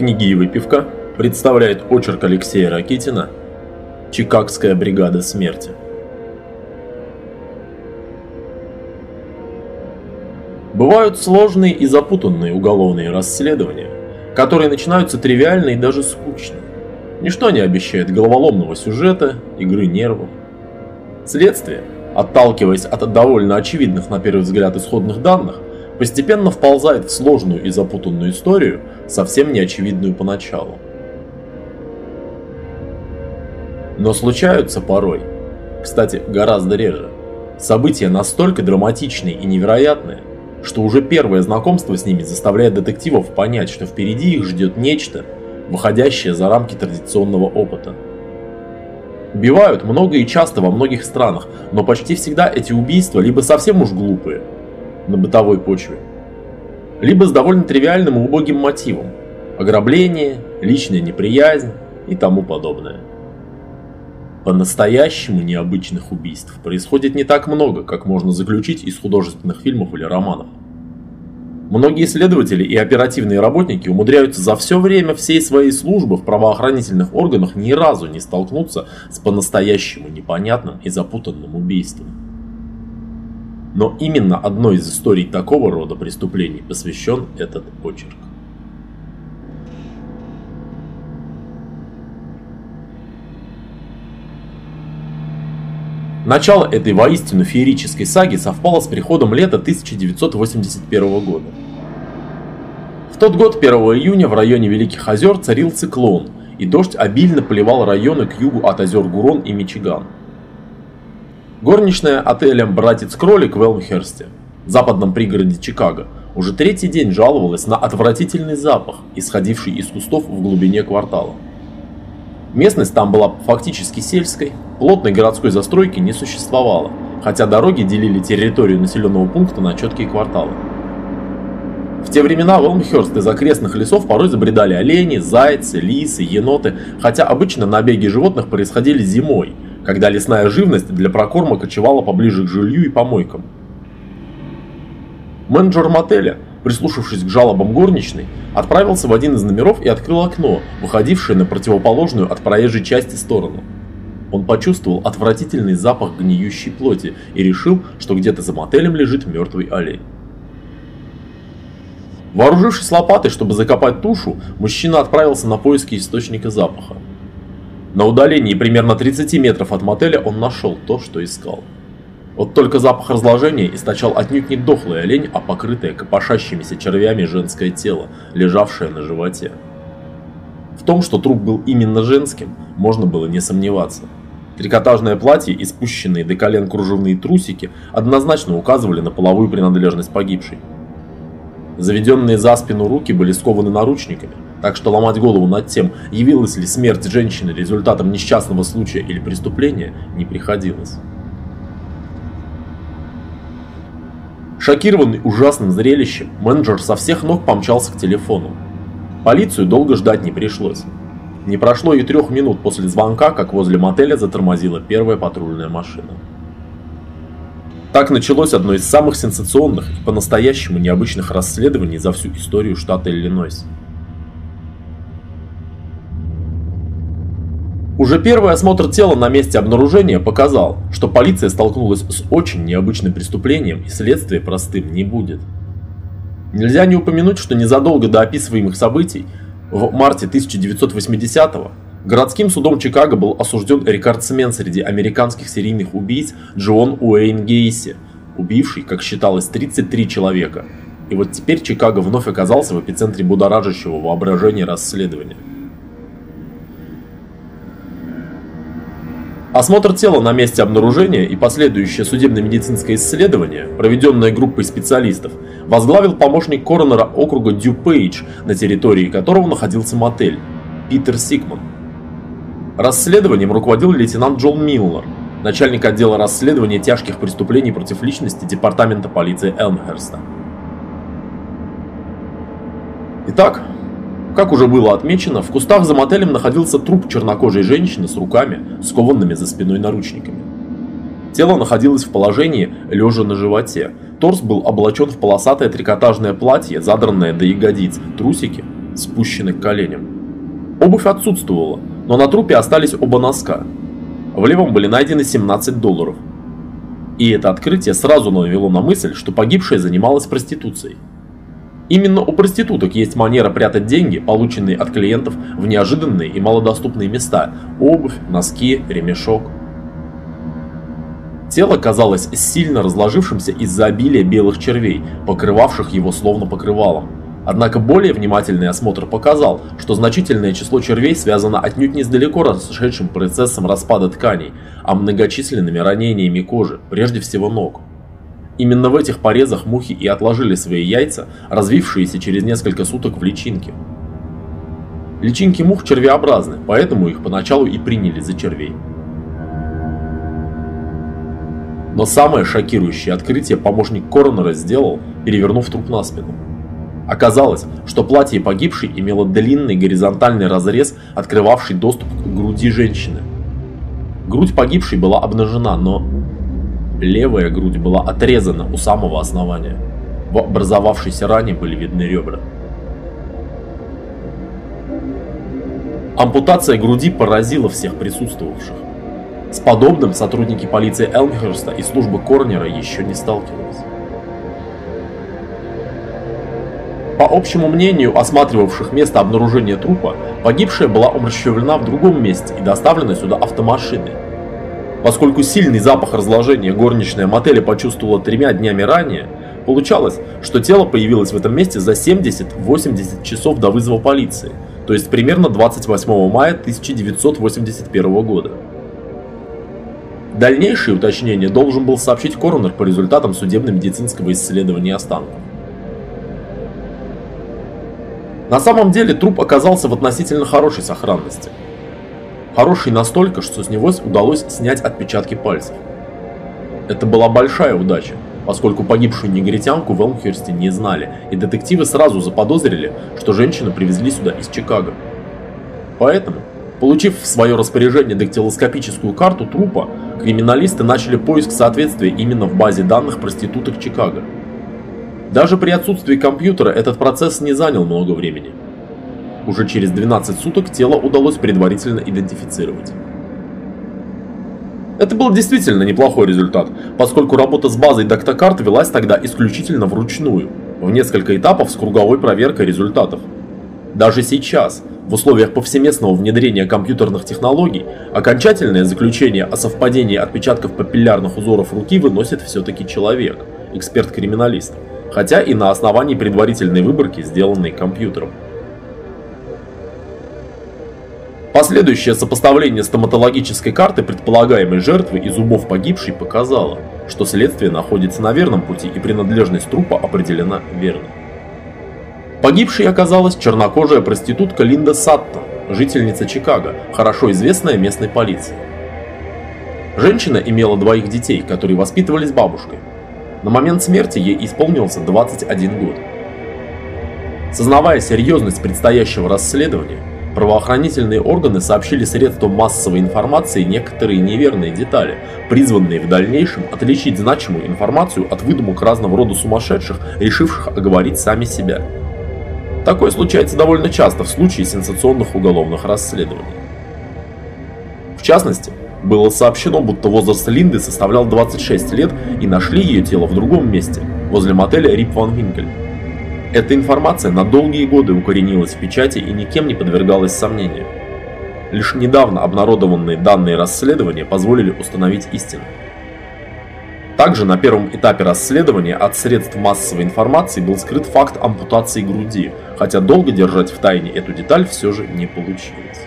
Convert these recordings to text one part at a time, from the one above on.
«Книги и выпивка» представляет очерк Алексея Ракитина «Чикагская бригада смерти». Бывают сложные и запутанные уголовные расследования, которые начинаются тривиально и даже скучно. Ничто не обещает головоломного сюжета, игры нервов. Следствие, отталкиваясь от довольно очевидных на первый взгляд исходных данных, постепенно вползает в сложную и запутанную историю, совсем не очевидную поначалу. Но случаются порой, кстати, гораздо реже, события настолько драматичные и невероятные, что уже первое знакомство с ними заставляет детективов понять, что впереди их ждет нечто, выходящее за рамки традиционного опыта. Убивают много и часто во многих странах, но почти всегда эти убийства либо совсем уж глупые, на бытовой почве. Либо с довольно тривиальным и убогим мотивом – ограбление, личная неприязнь и тому подобное. По-настоящему необычных убийств происходит не так много, как можно заключить из художественных фильмов или романов. Многие следователи и оперативные работники умудряются за все время всей своей службы в правоохранительных органах ни разу не столкнуться с по-настоящему непонятным и запутанным убийством. Но именно одной из историй такого рода преступлений посвящен этот очерк. Начало этой воистину феерической саги совпало с приходом лета 1981 года. В тот год, 1 июня, в районе Великих озер царил циклон, и дождь обильно поливал районы к югу от озер Гурон и Мичиган. Горничная отелем «Братец Кролик» в Элмхерсте, западном пригороде Чикаго, уже третий день жаловалась на отвратительный запах, исходивший из кустов в глубине квартала. Местность там была фактически сельской, плотной городской застройки не существовало, хотя дороги делили территорию населенного пункта на четкие кварталы. В те времена в Элмхерст из окрестных лесов порой забредали олени, зайцы, лисы, еноты, хотя обычно набеги животных происходили зимой – когда лесная живность для прокорма кочевала поближе к жилью и помойкам. Менеджер мотеля, прислушавшись к жалобам горничной, отправился в один из номеров и открыл окно, выходившее на противоположную от проезжей части сторону. Он почувствовал отвратительный запах гниющей плоти и решил, что где-то за мотелем лежит мертвый олень. Вооружившись лопатой, чтобы закопать тушу, мужчина отправился на поиски источника запаха. На удалении примерно 30 метров от мотеля он нашел то, что искал. Вот только запах разложения источал отнюдь не дохлый олень, а покрытое копошащимися червями женское тело, лежавшее на животе. В том, что труп был именно женским, можно было не сомневаться. Трикотажное платье и спущенные до колен кружевные трусики однозначно указывали на половую принадлежность погибшей. Заведенные за спину руки были скованы наручниками, так что ломать голову над тем, явилась ли смерть женщины результатом несчастного случая или преступления, не приходилось. Шокированный ужасным зрелищем, менеджер со всех ног помчался к телефону. Полицию долго ждать не пришлось. Не прошло и трех минут после звонка, как возле мотеля затормозила первая патрульная машина. Так началось одно из самых сенсационных и по-настоящему необычных расследований за всю историю штата Иллинойс. Уже первый осмотр тела на месте обнаружения показал, что полиция столкнулась с очень необычным преступлением и следствие простым не будет. Нельзя не упомянуть, что незадолго до описываемых событий, в марте 1980-го, городским судом Чикаго был осужден рекордсмен среди американских серийных убийц Джон Уэйн Гейси, убивший, как считалось, 33 человека. И вот теперь Чикаго вновь оказался в эпицентре будоражащего воображения расследования. Осмотр тела на месте обнаружения и последующее судебно-медицинское исследование, проведенное группой специалистов, возглавил помощник коронера округа Дюпейдж, на территории которого находился мотель, Питер Сикман. Расследованием руководил лейтенант Джон Миллер, начальник отдела расследования тяжких преступлений против личности Департамента полиции Элмхерста. Итак, как уже было отмечено, в кустах за мотелем находился труп чернокожей женщины с руками, скованными за спиной наручниками. Тело находилось в положении лежа на животе. Торс был облачен в полосатое трикотажное платье, задранное до ягодиц, трусики, спущены к коленям. Обувь отсутствовала, но на трупе остались оба носка. В левом были найдены 17 долларов. И это открытие сразу навело на мысль, что погибшая занималась проституцией. Именно у проституток есть манера прятать деньги, полученные от клиентов, в неожиданные и малодоступные места – обувь, носки, ремешок. Тело казалось сильно разложившимся из-за обилия белых червей, покрывавших его словно покрывалом. Однако более внимательный осмотр показал, что значительное число червей связано отнюдь не с далеко расшедшим процессом распада тканей, а многочисленными ранениями кожи, прежде всего ног. Именно в этих порезах мухи и отложили свои яйца, развившиеся через несколько суток в личинке. Личинки мух червеобразны, поэтому их поначалу и приняли за червей. Но самое шокирующее открытие помощник коронера сделал, перевернув труп на спину. Оказалось, что платье погибшей имело длинный горизонтальный разрез, открывавший доступ к груди женщины. Грудь погибшей была обнажена, но Левая грудь была отрезана у самого основания. В образовавшейся ране были видны ребра. Ампутация груди поразила всех присутствовавших. С подобным сотрудники полиции Элмхерста и службы Корнера еще не сталкивались. По общему мнению осматривавших место обнаружения трупа, погибшая была умерщвлена в другом месте и доставлена сюда автомашиной. Поскольку сильный запах разложения горничная мотеля почувствовала тремя днями ранее, получалось, что тело появилось в этом месте за 70-80 часов до вызова полиции, то есть примерно 28 мая 1981 года. Дальнейшие уточнения должен был сообщить коронер по результатам судебно-медицинского исследования останков. На самом деле труп оказался в относительно хорошей сохранности – Хороший настолько, что с него удалось снять отпечатки пальцев. Это была большая удача, поскольку погибшую негритянку в Элмхерсте не знали, и детективы сразу заподозрили, что женщину привезли сюда из Чикаго. Поэтому, получив в свое распоряжение дактилоскопическую карту трупа, криминалисты начали поиск соответствия именно в базе данных проституток Чикаго. Даже при отсутствии компьютера этот процесс не занял много времени. Уже через 12 суток тело удалось предварительно идентифицировать. Это был действительно неплохой результат, поскольку работа с базой Доктокарт велась тогда исключительно вручную, в несколько этапов с круговой проверкой результатов. Даже сейчас, в условиях повсеместного внедрения компьютерных технологий, окончательное заключение о совпадении отпечатков папиллярных узоров руки выносит все-таки человек, эксперт-криминалист, хотя и на основании предварительной выборки, сделанной компьютером. Последующее сопоставление стоматологической карты предполагаемой жертвы и зубов погибшей показало, что следствие находится на верном пути и принадлежность трупа определена верно. Погибшей оказалась чернокожая проститутка Линда Саттон, жительница Чикаго, хорошо известная местной полиции. Женщина имела двоих детей, которые воспитывались бабушкой. На момент смерти ей исполнился 21 год. Сознавая серьезность предстоящего расследования, Правоохранительные органы сообщили средствам массовой информации некоторые неверные детали, призванные в дальнейшем отличить значимую информацию от выдумок разного рода сумасшедших, решивших оговорить сами себя. Такое случается довольно часто в случае сенсационных уголовных расследований. В частности, было сообщено, будто возраст Линды составлял 26 лет и нашли ее тело в другом месте, возле мотеля Рип Ван Винкель. Эта информация на долгие годы укоренилась в печати и никем не подвергалась сомнению. Лишь недавно обнародованные данные расследования позволили установить истину. Также на первом этапе расследования от средств массовой информации был скрыт факт ампутации груди, хотя долго держать в тайне эту деталь все же не получилось.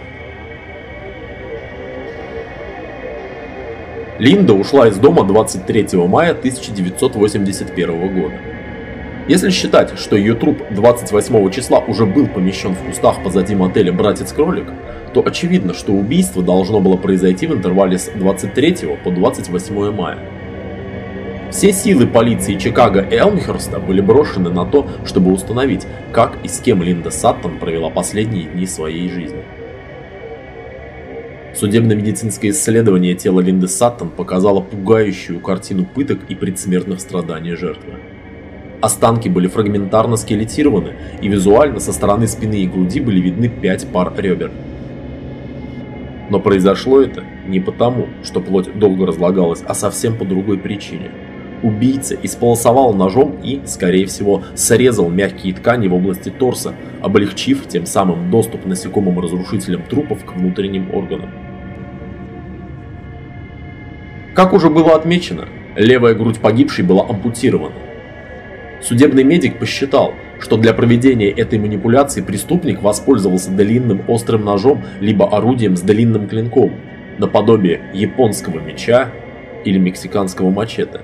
Линда ушла из дома 23 мая 1981 года. Если считать, что ее труп 28 числа уже был помещен в кустах позади мотеля «Братец-кролик», то очевидно, что убийство должно было произойти в интервале с 23 по 28 мая. Все силы полиции Чикаго и Элмхерста были брошены на то, чтобы установить, как и с кем Линда Саттон провела последние дни своей жизни. Судебно-медицинское исследование тела Линды Саттон показало пугающую картину пыток и предсмертных страданий жертвы. Останки были фрагментарно скелетированы, и визуально со стороны спины и груди были видны пять пар ребер. Но произошло это не потому, что плоть долго разлагалась, а совсем по другой причине. Убийца исполосовал ножом и, скорее всего, срезал мягкие ткани в области торса, облегчив тем самым доступ насекомым разрушителям трупов к внутренним органам. Как уже было отмечено, левая грудь погибшей была ампутирована. Судебный медик посчитал, что для проведения этой манипуляции преступник воспользовался длинным острым ножом либо орудием с длинным клинком, наподобие японского меча или мексиканского мачете.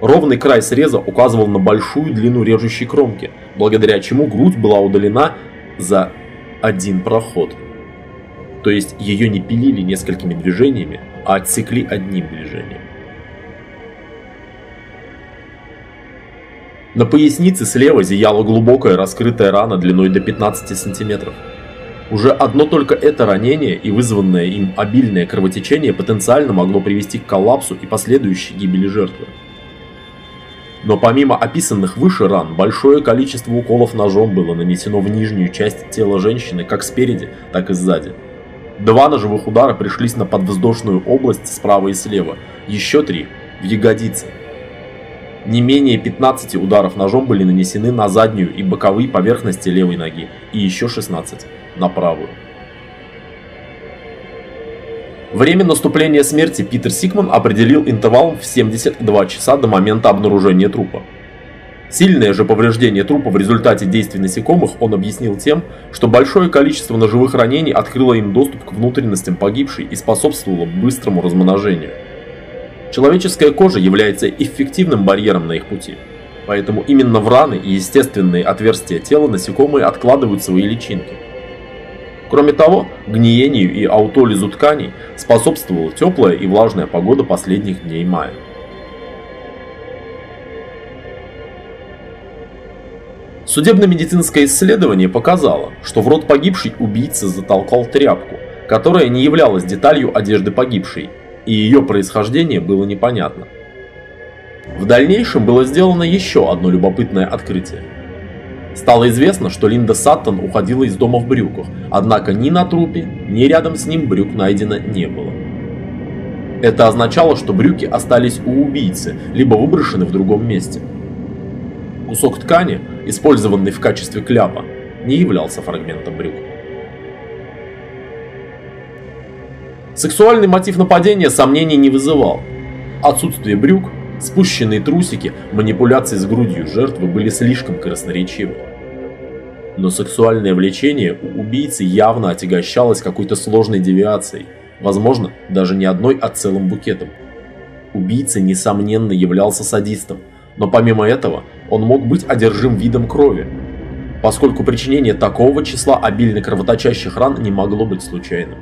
Ровный край среза указывал на большую длину режущей кромки, благодаря чему грудь была удалена за один проход. То есть ее не пилили несколькими движениями, а отсекли одним движением. На пояснице слева зияла глубокая раскрытая рана длиной до 15 сантиметров. Уже одно только это ранение и вызванное им обильное кровотечение потенциально могло привести к коллапсу и последующей гибели жертвы. Но помимо описанных выше ран, большое количество уколов ножом было нанесено в нижнюю часть тела женщины как спереди, так и сзади. Два ножевых удара пришлись на подвздошную область справа и слева, еще три – в ягодицы. Не менее 15 ударов ножом были нанесены на заднюю и боковые поверхности левой ноги, и еще 16 на правую. Время наступления смерти Питер Сикман определил интервалом в 72 часа до момента обнаружения трупа. Сильное же повреждение трупа в результате действий насекомых он объяснил тем, что большое количество ножевых ранений открыло им доступ к внутренностям погибшей и способствовало быстрому размножению. Человеческая кожа является эффективным барьером на их пути, поэтому именно в раны и естественные отверстия тела насекомые откладывают свои личинки. Кроме того, гниению и аутолизу тканей способствовала теплая и влажная погода последних дней мая. Судебно-медицинское исследование показало, что в рот погибшей убийца затолкал тряпку, которая не являлась деталью одежды погибшей, и ее происхождение было непонятно. В дальнейшем было сделано еще одно любопытное открытие. Стало известно, что Линда Саттон уходила из дома в брюках, однако ни на трупе, ни рядом с ним брюк найдено не было. Это означало, что брюки остались у убийцы, либо выброшены в другом месте. Кусок ткани, использованный в качестве кляпа, не являлся фрагментом брюк. Сексуальный мотив нападения сомнений не вызывал. Отсутствие брюк, спущенные трусики, манипуляции с грудью жертвы были слишком красноречивы. Но сексуальное влечение у убийцы явно отягощалось какой-то сложной девиацией, возможно, даже не одной, а целым букетом. Убийца, несомненно, являлся садистом, но помимо этого он мог быть одержим видом крови, поскольку причинение такого числа обильно кровоточащих ран не могло быть случайным.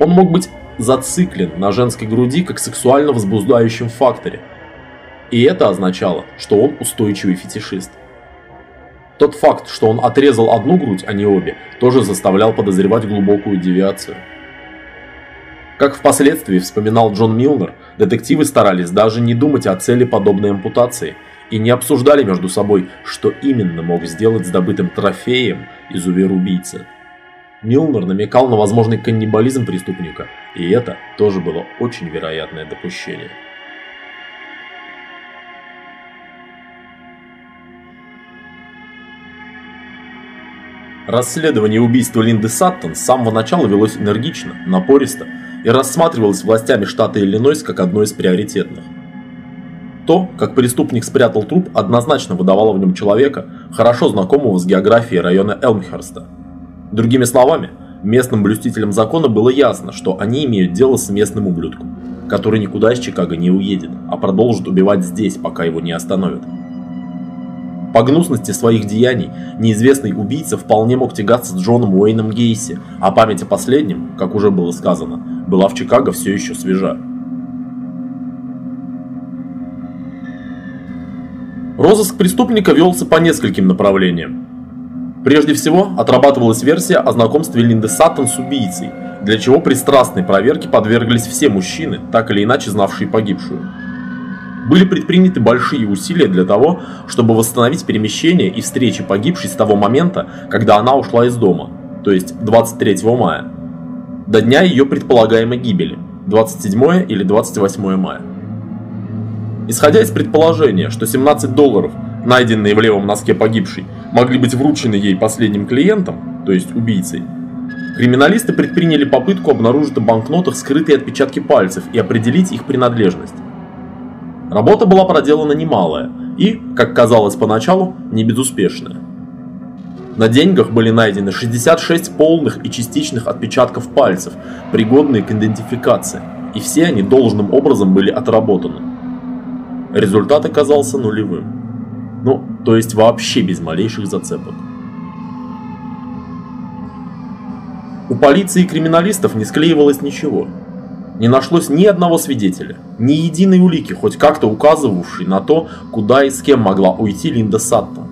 Он мог быть зациклен на женской груди как сексуально возбуждающем факторе, и это означало, что он устойчивый фетишист. Тот факт, что он отрезал одну грудь, а не обе, тоже заставлял подозревать глубокую девиацию. Как впоследствии вспоминал Джон Милнер, детективы старались даже не думать о цели подобной ампутации и не обсуждали между собой, что именно мог сделать с добытым трофеем изувер-убийца. Милнер намекал на возможный каннибализм преступника, и это тоже было очень вероятное допущение. Расследование убийства Линды Саттон с самого начала велось энергично, напористо и рассматривалось властями штата Иллинойс как одно из приоритетных. То, как преступник спрятал труп, однозначно выдавало в нем человека, хорошо знакомого с географией района Элмхерста. Другими словами, местным блюстителям закона было ясно, что они имеют дело с местным ублюдком, который никуда из Чикаго не уедет, а продолжит убивать здесь, пока его не остановят. По гнусности своих деяний неизвестный убийца вполне мог тягаться с Джоном Уэйном Гейси, а память о последнем, как уже было сказано, была в Чикаго все еще свежа. Розыск преступника велся по нескольким направлениям. Прежде всего, отрабатывалась версия о знакомстве Линды Саттон с убийцей, для чего при страстной проверке подверглись все мужчины, так или иначе знавшие погибшую. Были предприняты большие усилия для того, чтобы восстановить перемещение и встречи погибшей с того момента, когда она ушла из дома, то есть 23 мая, до дня ее предполагаемой гибели, 27 или 28 мая. Исходя из предположения, что 17 долларов, найденные в левом носке погибшей, могли быть вручены ей последним клиентом, то есть убийцей, криминалисты предприняли попытку обнаружить в банкнотах скрытые отпечатки пальцев и определить их принадлежность. Работа была проделана немалая и, как казалось поначалу, не безуспешная. На деньгах были найдены 66 полных и частичных отпечатков пальцев, пригодные к идентификации, и все они должным образом были отработаны. Результат оказался нулевым. Ну, то есть вообще без малейших зацепок. У полиции и криминалистов не склеивалось ничего – не нашлось ни одного свидетеля, ни единой улики, хоть как-то указывавшей на то, куда и с кем могла уйти Линда Саттон.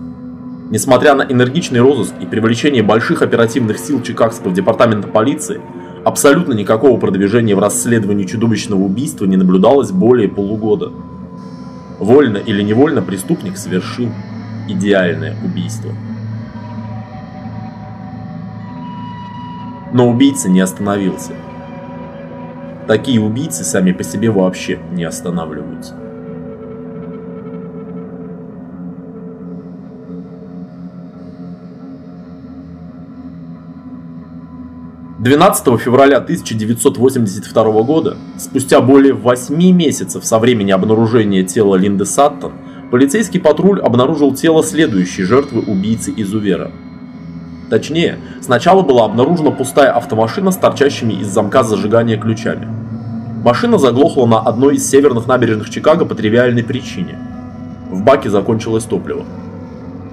Несмотря на энергичный розыск и привлечение больших оперативных сил Чикагского департамента полиции, абсолютно никакого продвижения в расследовании чудовищного убийства не наблюдалось более полугода. Вольно или невольно преступник совершил идеальное убийство. Но убийца не остановился. Такие убийцы сами по себе вообще не останавливаются. Двенадцатого февраля 1982 года, спустя более 8 месяцев со времени обнаружения тела Линды Саттон, полицейский патруль обнаружил тело следующей жертвы убийцы-изувера. Точнее, сначала была обнаружена пустая автомашина с торчащими из замка зажигания ключами. Машина заглохла на одной из северных набережных Чикаго по тривиальной причине. В баке закончилось топливо.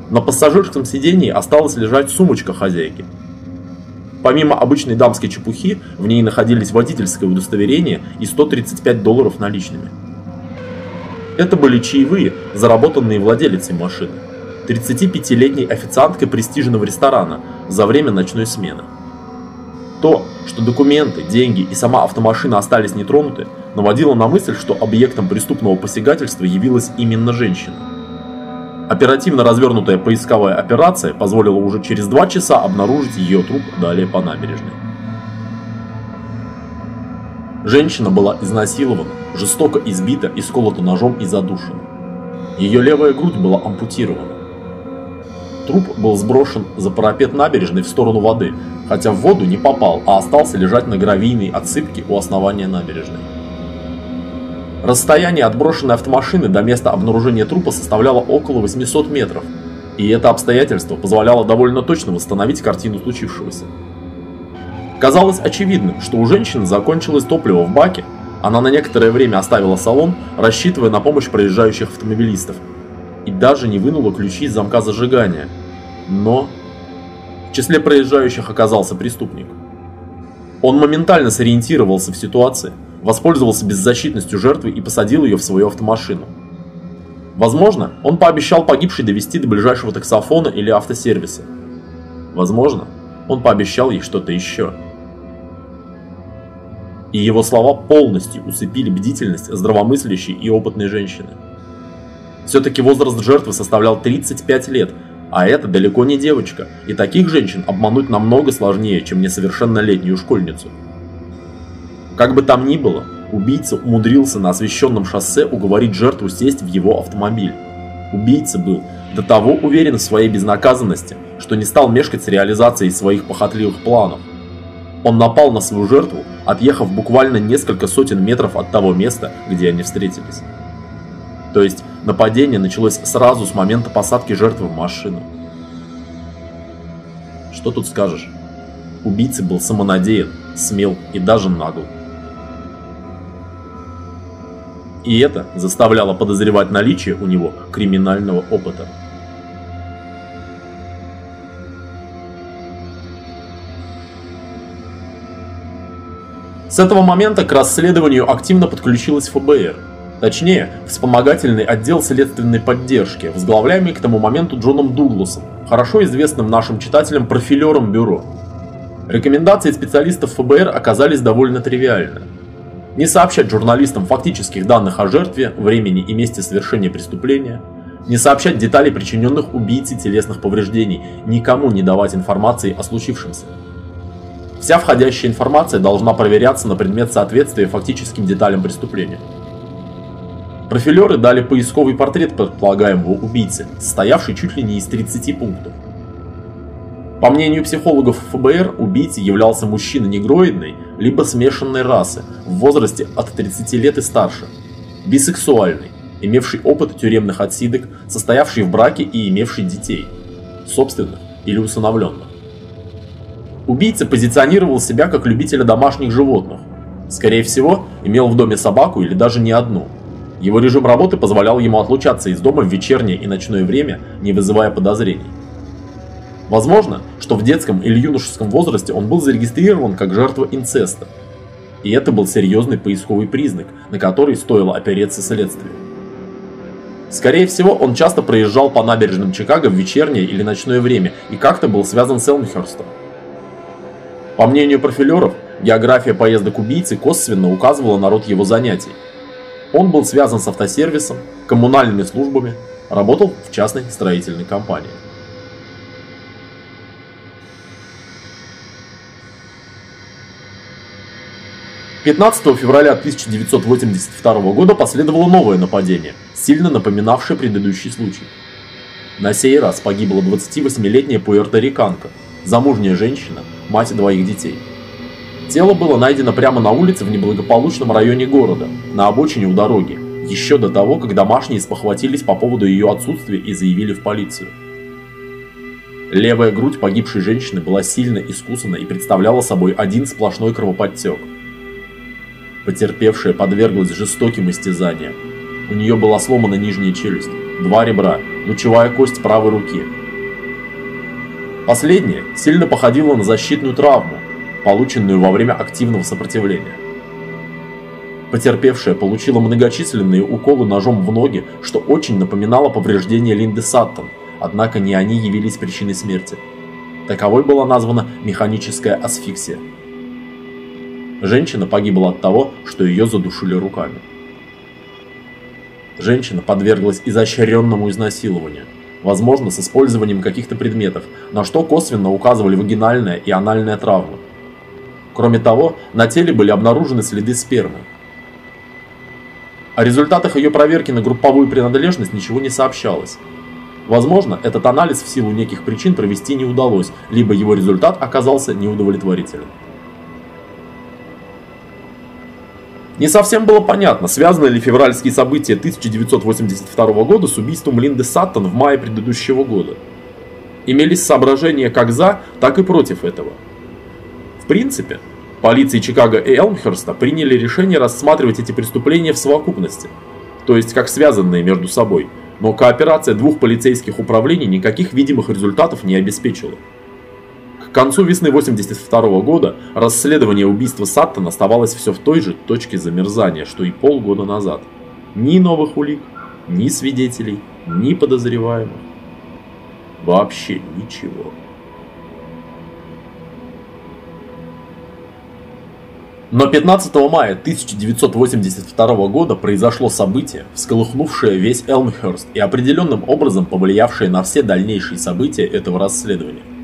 На пассажирском сидении осталась лежать сумочка хозяйки. Помимо обычной дамской чепухи, в ней находились водительское удостоверение и 135 долларов наличными. Это были чаевые, заработанные владелицей машины, 35-летней официанткой престижного ресторана за время ночной смены. То, что документы, деньги и сама автомашина остались нетронуты, наводило на мысль, что объектом преступного посягательства явилась именно женщина. Оперативно развернутая поисковая операция позволила уже через два часа обнаружить ее труп далее по набережной. Женщина была изнасилована, жестоко избита и сколота ножом и задушена. Ее левая грудь была ампутирована. Труп был сброшен за парапет набережной в сторону воды, хотя в воду не попал, а остался лежать на гравийной отсыпке у основания набережной. Расстояние от брошенной автомашины до места обнаружения трупа составляло около 800 метров, и это обстоятельство позволяло довольно точно восстановить картину случившегося. Казалось очевидным, что у женщины закончилось топливо в баке, она на некоторое время оставила салон, рассчитывая на помощь проезжающих автомобилистов, и даже не вынула ключи из замка зажигания. Но в числе проезжающих оказался преступник. Он моментально сориентировался в ситуации, воспользовался беззащитностью жертвы и посадил ее в свою автомашину. Возможно, он пообещал погибшей довести до ближайшего таксофона или автосервиса. Возможно, он пообещал ей что-то еще. И его слова полностью усыпили бдительность здравомыслящей и опытной женщины. Все-таки возраст жертвы составлял 35 лет, а это далеко не девочка, и таких женщин обмануть намного сложнее, чем несовершеннолетнюю школьницу. Как бы там ни было, убийца умудрился на освещенном шоссе уговорить жертву сесть в его автомобиль. Убийца был до того уверен в своей безнаказанности, что не стал мешкать с реализацией своих похотливых планов. Он напал на свою жертву, отъехав буквально несколько сотен метров от того места, где они встретились. То есть Нападение началось сразу с момента посадки жертвы в машину. Что тут скажешь? Убийца был самонадеян, смел и даже нагл. И это заставляло подозревать наличие у него криминального опыта. С этого момента к расследованию активно подключилась ФБР – Точнее, вспомогательный отдел следственной поддержки, возглавляемый к тому моменту Джоном Дугласом, хорошо известным нашим читателям-профилером бюро. Рекомендации специалистов ФБР оказались довольно тривиальны. Не сообщать журналистам фактических данных о жертве, времени и месте совершения преступления, не сообщать деталей причиненных убийцей телесных повреждений, никому не давать информации о случившемся. Вся входящая информация должна проверяться на предмет соответствия фактическим деталям преступления. Профилеры дали поисковый портрет предполагаемого убийцы, состоявший чуть ли не из 30 пунктов. По мнению психологов ФБР, убийцей являлся мужчина негроидной, либо смешанной расы, в возрасте от 30 лет и старше, бисексуальный, имевший опыт тюремных отсидок, состоявший в браке и имевший детей, собственных или усыновленных. Убийца позиционировал себя как любителя домашних животных. Скорее всего, имел в доме собаку или даже не одну. Его режим работы позволял ему отлучаться из дома в вечернее и ночное время, не вызывая подозрений. Возможно, что в детском или юношеском возрасте он был зарегистрирован как жертва инцеста. И это был серьезный поисковый признак, на который стоило опереться следствию. Скорее всего, он часто проезжал по набережным Чикаго в вечернее или ночное время и как-то был связан с Элмхерстом. По мнению профилеров, география поездок убийцы косвенно указывала на род его занятий. Он был связан с автосервисом, коммунальными службами, работал в частной строительной компании. 15 февраля 1982 года последовало новое нападение, сильно напоминавшее предыдущий случай. На сей раз погибла 28-летняя пуэрториканка, замужняя женщина, мать двоих детей. Тело было найдено прямо на улице в неблагополучном районе города, на обочине у дороги, еще до того, как домашние спохватились по поводу ее отсутствия и заявили в полицию. Левая грудь погибшей женщины была сильно искусана и представляла собой один сплошной кровоподтек – Потерпевшая подверглась жестоким истязаниям. У нее была сломана нижняя челюсть, два ребра, лучевая кость правой руки. Последняя сильно походила на защитную травму, полученную во время активного сопротивления. Потерпевшая получила многочисленные уколы ножом в ноги, что очень напоминало повреждение Линды Саттон, однако не они явились причиной смерти. Таковой была названа механическая асфиксия. Женщина погибла от того, что ее задушили руками. Женщина подверглась изощренному изнасилованию, возможно, с использованием каких-то предметов, на что косвенно указывали вагинальная и анальная травмы. Кроме того, на теле были обнаружены следы спермы. О результатах ее проверки на групповую принадлежность ничего не сообщалось. Возможно, этот анализ в силу неких причин провести не удалось, либо его результат оказался неудовлетворительным. Не совсем было понятно, связаны ли февральские события 1982 года с убийством Линды Саттон в мае предыдущего года. Имелись соображения как за, так и против этого. В принципе, полиции Чикаго и Элмхерста приняли решение рассматривать эти преступления в совокупности, то есть как связанные между собой, но кооперация двух полицейских управлений никаких видимых результатов не обеспечила. Концу весны 82 года расследование убийства Саттона оставалось все в той же точке замерзания, что и полгода назад. Ни новых улик, ни свидетелей, ни подозреваемых. Вообще ничего. Но 15 мая 1982 года произошло событие, всколыхнувшее весь Элмхерст и определенным образом повлиявшее на все дальнейшие события этого расследования.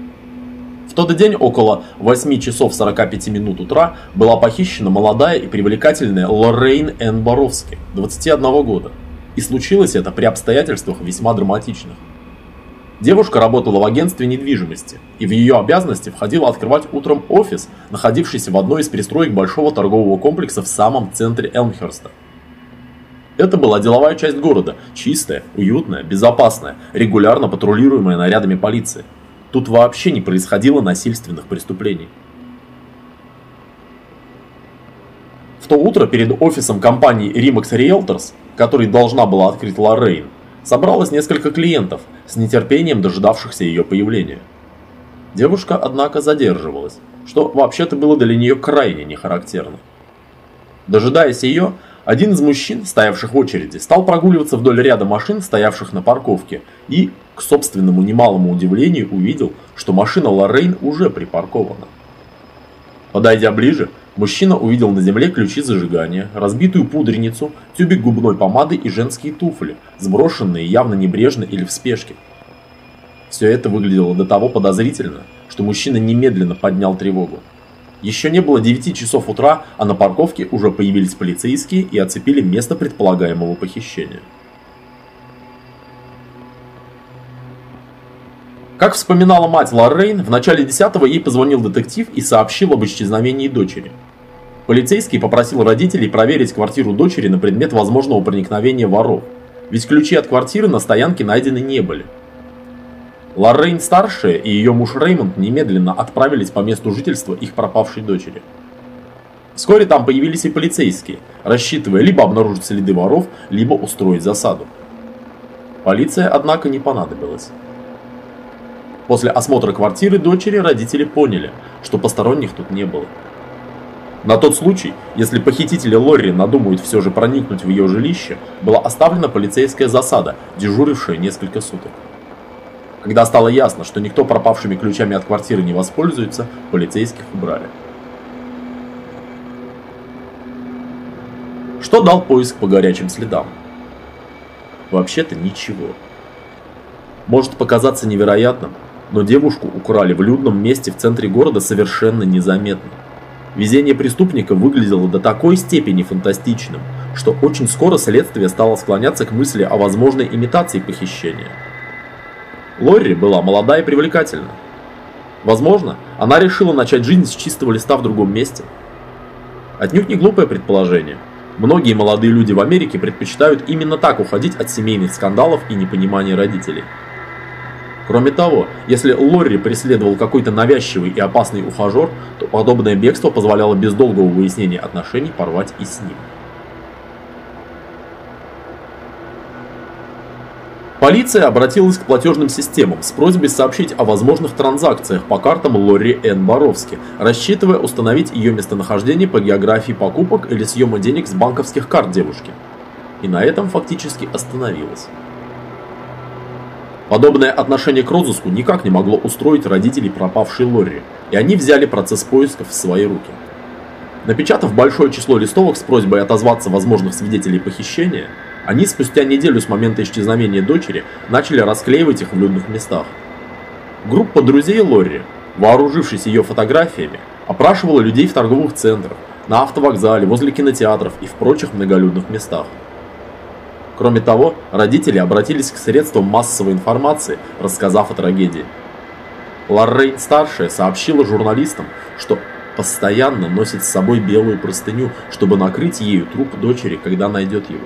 В тот день около 8 часов 45 минут утра была похищена молодая и привлекательная Лоррейн Энн Боровски, 21 года. И случилось это при обстоятельствах весьма драматичных. Девушка работала в агентстве недвижимости, и в ее обязанности входило открывать утром офис, находившийся в одной из пристроек большого торгового комплекса в самом центре Элмхерста. Это была деловая часть города, чистая, уютная, безопасная, регулярно патрулируемая нарядами полиции. Тут вообще не происходило насильственных преступлений. В то утро перед офисом компании Remax Realtors, который должна была открыть Лоррейн, собралось несколько клиентов, с нетерпением дожидавшихся ее появления. Девушка, однако, задерживалась, что вообще-то было для нее крайне нехарактерно. Дожидаясь ее, один из мужчин, стоявших в очереди, стал прогуливаться вдоль ряда машин, стоявших на парковке, и, к собственному немалому удивлению, увидел, что машина Лоррейн уже припаркована. Подойдя ближе, Мужчина увидел на земле ключи зажигания, разбитую пудреницу, тюбик губной помады и женские туфли, сброшенные явно небрежно или в спешке. Все это выглядело до того подозрительно, что мужчина немедленно поднял тревогу. Еще не было 9 часов утра, а на парковке уже появились полицейские и оцепили место предполагаемого похищения. Как вспоминала мать Лоррейн, в начале 10-го ей позвонил детектив и сообщил об исчезновении дочери. Полицейский попросил родителей проверить квартиру дочери на предмет возможного проникновения воров, ведь ключи от квартиры на стоянке найдены не были. Лоррейн старшая и ее муж Реймонд немедленно отправились по месту жительства их пропавшей дочери. Вскоре там появились и полицейские, рассчитывая либо обнаружить следы воров, либо устроить засаду. Полиция, однако, не понадобилась. После осмотра квартиры дочери родители поняли, что посторонних тут не было. На тот случай, если похитители Лорри надумают все же проникнуть в ее жилище, была оставлена полицейская засада, дежурившая несколько суток. Когда стало ясно, что никто пропавшими ключами от квартиры не воспользуется, полицейских убрали. Что дал поиск по горячим следам? Вообще-то ничего. Может показаться невероятным, но девушку украли в людном месте в центре города совершенно незаметно. Везение преступника выглядело до такой степени фантастичным, что очень скоро следствие стало склоняться к мысли о возможной имитации похищения. Лорри была молода и привлекательна. Возможно, она решила начать жизнь с чистого листа в другом месте. Отнюдь не глупое предположение. Многие молодые люди в Америке предпочитают именно так уходить от семейных скандалов и непонимания родителей. Кроме того, если Лорри преследовал какой-то навязчивый и опасный ухажер, то подобное бегство позволяло без долгого выяснения отношений порвать и с ним. Полиция обратилась к платежным системам с просьбой сообщить о возможных транзакциях по картам Лорри Н. Боровски, рассчитывая установить ее местонахождение по географии покупок или съема денег с банковских карт девушки. И на этом фактически остановилась. Подобное отношение к розыску никак не могло устроить родителей пропавшей Лорри, и они взяли процесс поисков в свои руки. Напечатав большое число листовок с просьбой отозваться возможных свидетелей похищения, они спустя неделю с момента исчезновения дочери начали расклеивать их в людных местах. Группа друзей Лорри, вооружившись ее фотографиями, опрашивала людей в торговых центрах, на автовокзале, возле кинотеатров и в прочих многолюдных местах. Кроме того, родители обратились к средствам массовой информации, рассказав о трагедии. Лоррейн-старшая сообщила журналистам, что постоянно носит с собой белую простыню, чтобы накрыть ею труп дочери, когда найдет его.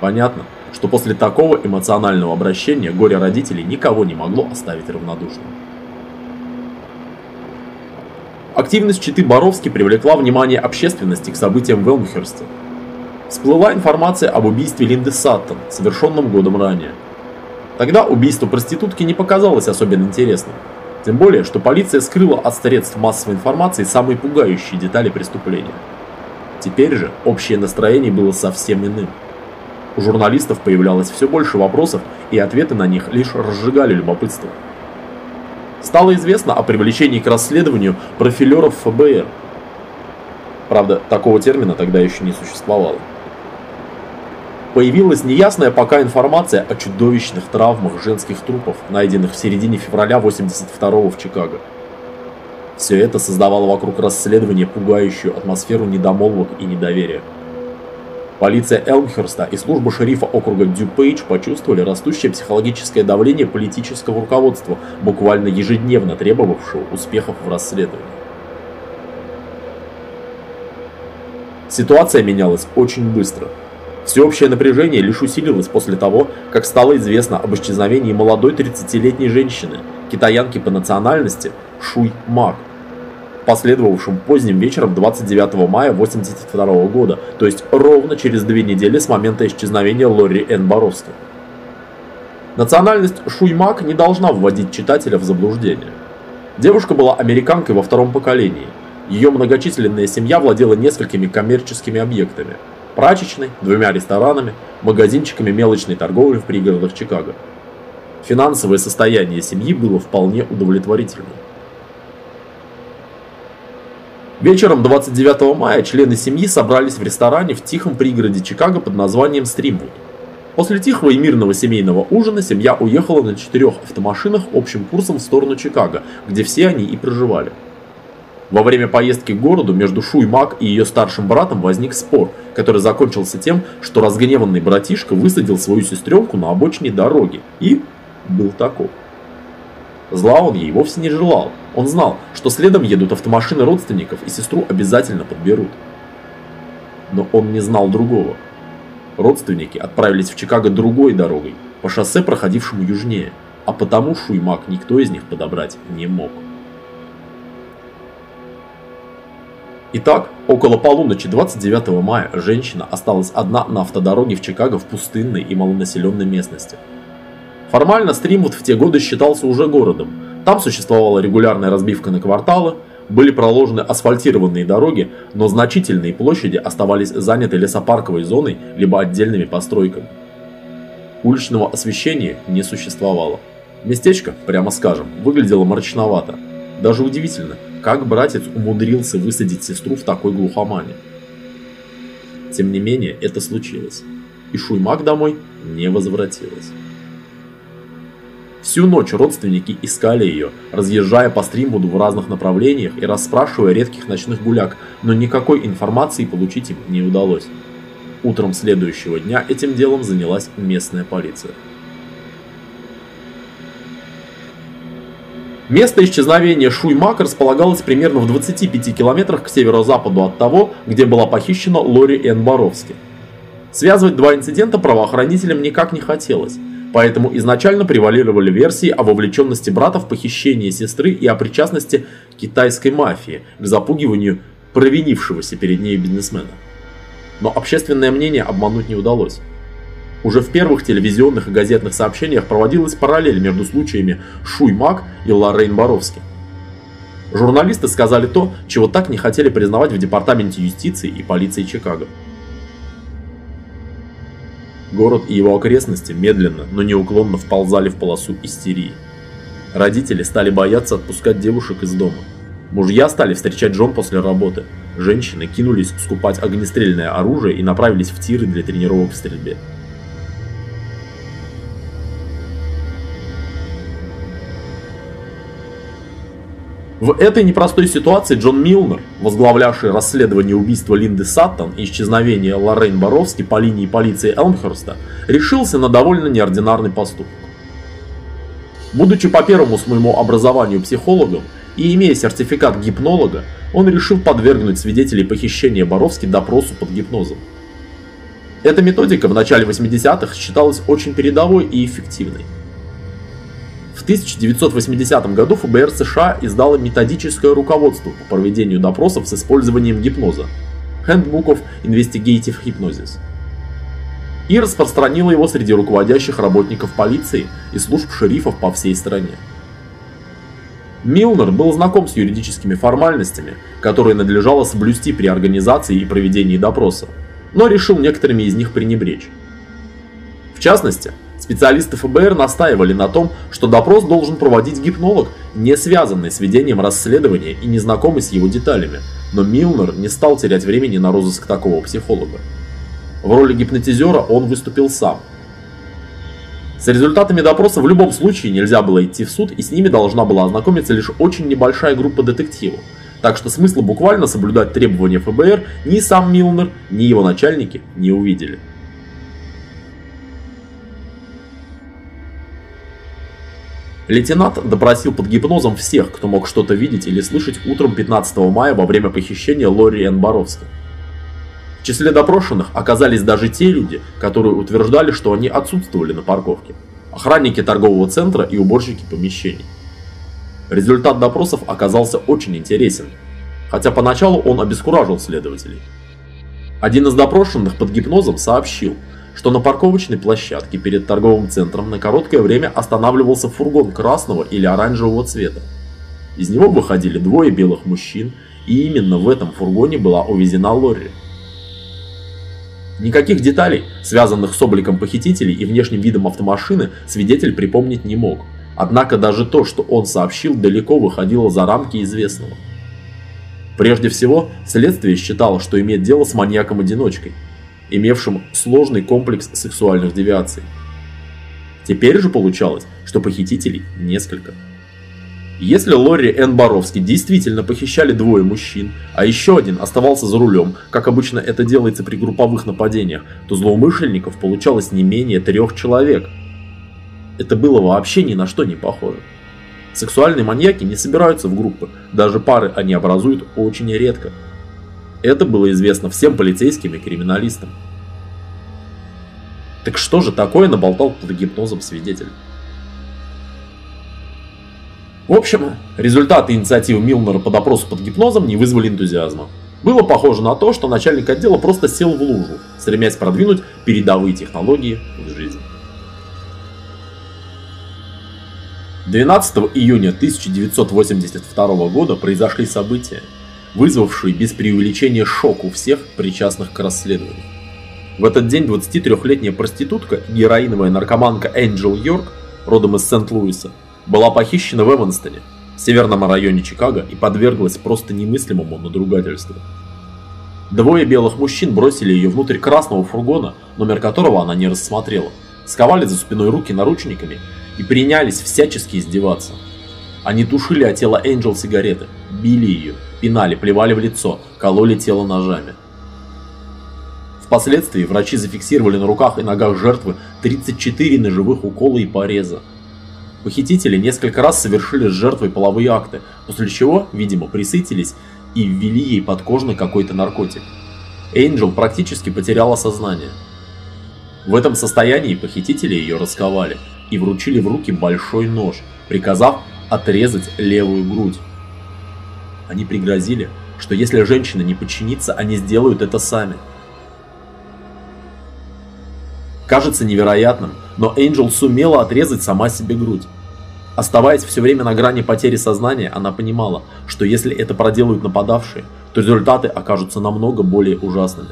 Понятно, что после такого эмоционального обращения горе родителей никого не могло оставить равнодушным. Активность Читы Боровски привлекла внимание общественности к событиям в Элмхерсте всплыла информация об убийстве Линды Саттон, совершенном годом ранее. Тогда убийство проститутки не показалось особенно интересным. Тем более, что полиция скрыла от средств массовой информации самые пугающие детали преступления. Теперь же общее настроение было совсем иным. У журналистов появлялось все больше вопросов, и ответы на них лишь разжигали любопытство. Стало известно о привлечении к расследованию профилеров ФБР. Правда, такого термина тогда еще не существовало появилась неясная пока информация о чудовищных травмах женских трупов, найденных в середине февраля 82 в Чикаго. Все это создавало вокруг расследования пугающую атмосферу недомолвок и недоверия. Полиция Элмхерста и служба шерифа округа Дюпейдж почувствовали растущее психологическое давление политического руководства, буквально ежедневно требовавшего успехов в расследовании. Ситуация менялась очень быстро – Всеобщее напряжение лишь усилилось после того, как стало известно об исчезновении молодой 30-летней женщины, китаянки по национальности Шуй Мак, последовавшем поздним вечером 29 мая 1982 года, то есть ровно через две недели с момента исчезновения Лори Н. Боровски. Национальность Шуймак не должна вводить читателя в заблуждение. Девушка была американкой во втором поколении. Ее многочисленная семья владела несколькими коммерческими объектами – прачечной, двумя ресторанами, магазинчиками мелочной торговли в пригородах Чикаго. Финансовое состояние семьи было вполне удовлетворительным. Вечером 29 мая члены семьи собрались в ресторане в тихом пригороде Чикаго под названием Стримвуд. После тихого и мирного семейного ужина семья уехала на четырех автомашинах общим курсом в сторону Чикаго, где все они и проживали. Во время поездки к городу между Шуй Мак и ее старшим братом возник спор, который закончился тем, что разгневанный братишка высадил свою сестренку на обочине дороги и был таков. Зла он ей вовсе не желал. Он знал, что следом едут автомашины родственников и сестру обязательно подберут. Но он не знал другого. Родственники отправились в Чикаго другой дорогой, по шоссе, проходившему южнее, а потому Шуймак никто из них подобрать не мог. Итак, около полуночи 29 мая женщина осталась одна на автодороге в Чикаго в пустынной и малонаселенной местности – Формально Стримвуд в те годы считался уже городом. Там существовала регулярная разбивка на кварталы, были проложены асфальтированные дороги, но значительные площади оставались заняты лесопарковой зоной либо отдельными постройками. Уличного освещения не существовало. Местечко, прямо скажем, выглядело мрачновато. Даже удивительно, как братец умудрился высадить сестру в такой глухомане. Тем не менее, это случилось. И Шуймак домой не возвратилась. Всю ночь родственники искали ее, разъезжая по Стримвуду в разных направлениях и расспрашивая редких ночных гуляк, но никакой информации получить им не удалось. Утром следующего дня этим делом занялась местная полиция. Место исчезновения Шуймак располагалось примерно в 25 километрах к северо-западу от того, где была похищена Лори Энн Боровски. Связывать два инцидента правоохранителям никак не хотелось. Поэтому изначально превалировали версии о вовлеченности брата в похищение сестры и о причастности китайской мафии к запугиванию провинившегося перед ней бизнесмена. Но общественное мнение обмануть не удалось. Уже в первых телевизионных и газетных сообщениях проводилась параллель между случаями Шуй Мак и Лоррейн Боровски. Журналисты сказали то, чего так не хотели признавать в Департаменте юстиции и полиции Чикаго. Город и его окрестности медленно, но неуклонно вползали в полосу истерии. Родители стали бояться отпускать девушек из дома. Мужья стали встречать жен после работы. Женщины кинулись скупать огнестрельное оружие и направились в тиры для тренировок в стрельбе. В этой непростой ситуации Джон Милнер, возглавлявший расследование убийства Линды Саттон и исчезновения Лоррейн Боровски по линии полиции Элмхерста, решился на довольно неординарный поступок. Будучи по первому своему образованию психологом и имея сертификат гипнолога, он решил подвергнуть свидетелей похищения Боровски допросу под гипнозом. Эта методика в начале 80-х считалась очень передовой и эффективной. 1980 году ФБР США издало методическое руководство по проведению допросов с использованием гипноза Handbook of Investigative Hypnosis и распространило его среди руководящих работников полиции и служб шерифов по всей стране. Милнер был знаком с юридическими формальностями, которые надлежало соблюсти при организации и проведении допроса, но решил некоторыми из них пренебречь. В частности, Специалисты ФБР настаивали на том, что допрос должен проводить гипнолог, не связанный с ведением расследования и не знакомый с его деталями, но Милнер не стал терять времени на розыск такого психолога. В роли гипнотизера он выступил сам. С результатами допроса в любом случае нельзя было идти в суд, и с ними должна была ознакомиться лишь очень небольшая группа детективов. Так что смысла буквально соблюдать требования ФБР ни сам Милнер, ни его начальники не увидели. Лейтенант допросил под гипнозом всех, кто мог что-то видеть или слышать утром 15 мая во время похищения Лори Энн Боровски. В числе допрошенных оказались даже те люди, которые утверждали, что они отсутствовали на парковке. Охранники торгового центра и уборщики помещений. Результат допросов оказался очень интересен, хотя поначалу он обескуражил следователей. Один из допрошенных под гипнозом сообщил, что на парковочной площадке перед торговым центром на короткое время останавливался фургон красного или оранжевого цвета. Из него выходили двое белых мужчин, и именно в этом фургоне была увезена Лорри. Никаких деталей, связанных с обликом похитителей и внешним видом автомашины, свидетель припомнить не мог. Однако даже то, что он сообщил, далеко выходило за рамки известного. Прежде всего, следствие считало, что имеет дело с маньяком-одиночкой, имевшим сложный комплекс сексуальных девиаций. Теперь же получалось, что похитителей несколько. Если Лори Н. Боровский действительно похищали двое мужчин, а еще один оставался за рулем, как обычно это делается при групповых нападениях, то злоумышленников получалось не менее трех человек. Это было вообще ни на что не похоже. Сексуальные маньяки не собираются в группы, даже пары они образуют очень редко. Это было известно всем полицейским и криминалистам. Так что же такое наболтал под гипнозом свидетель? В общем, результаты инициативы Милнера по допросу под гипнозом не вызвали энтузиазма. Было похоже на то, что начальник отдела просто сел в лужу, стремясь продвинуть передовые технологии в жизнь. 12 июня 1982 года произошли события, вызвавшие без преувеличения шок у всех причастных к расследованию. В этот день 23-летняя проститутка, героиновая наркоманка Энджел Йорк, родом из Сент-Луиса, была похищена в Эванстоне, северном районе Чикаго, и подверглась просто немыслимому надругательству. Двое белых мужчин бросили ее внутрь красного фургона, номер которого она не рассмотрела, сковали за спиной руки наручниками и принялись всячески издеваться. Они тушили от тела Энджел сигареты, били ее, пинали, плевали в лицо, кололи тело ножами. Впоследствии врачи зафиксировали на руках и ногах жертвы 34 ножевых укола и пореза. Похитители несколько раз совершили с жертвой половые акты, после чего, видимо, присытились и ввели ей подкожно какой-то наркотик. Энджел практически потеряла сознание. В этом состоянии похитители ее расковали и вручили в руки большой нож, приказав отрезать левую грудь. Они пригрозили, что если женщина не подчинится, они сделают это сами. Кажется невероятным, но Энджел сумела отрезать сама себе грудь. Оставаясь все время на грани потери сознания, она понимала, что если это проделают нападавшие, то результаты окажутся намного более ужасными.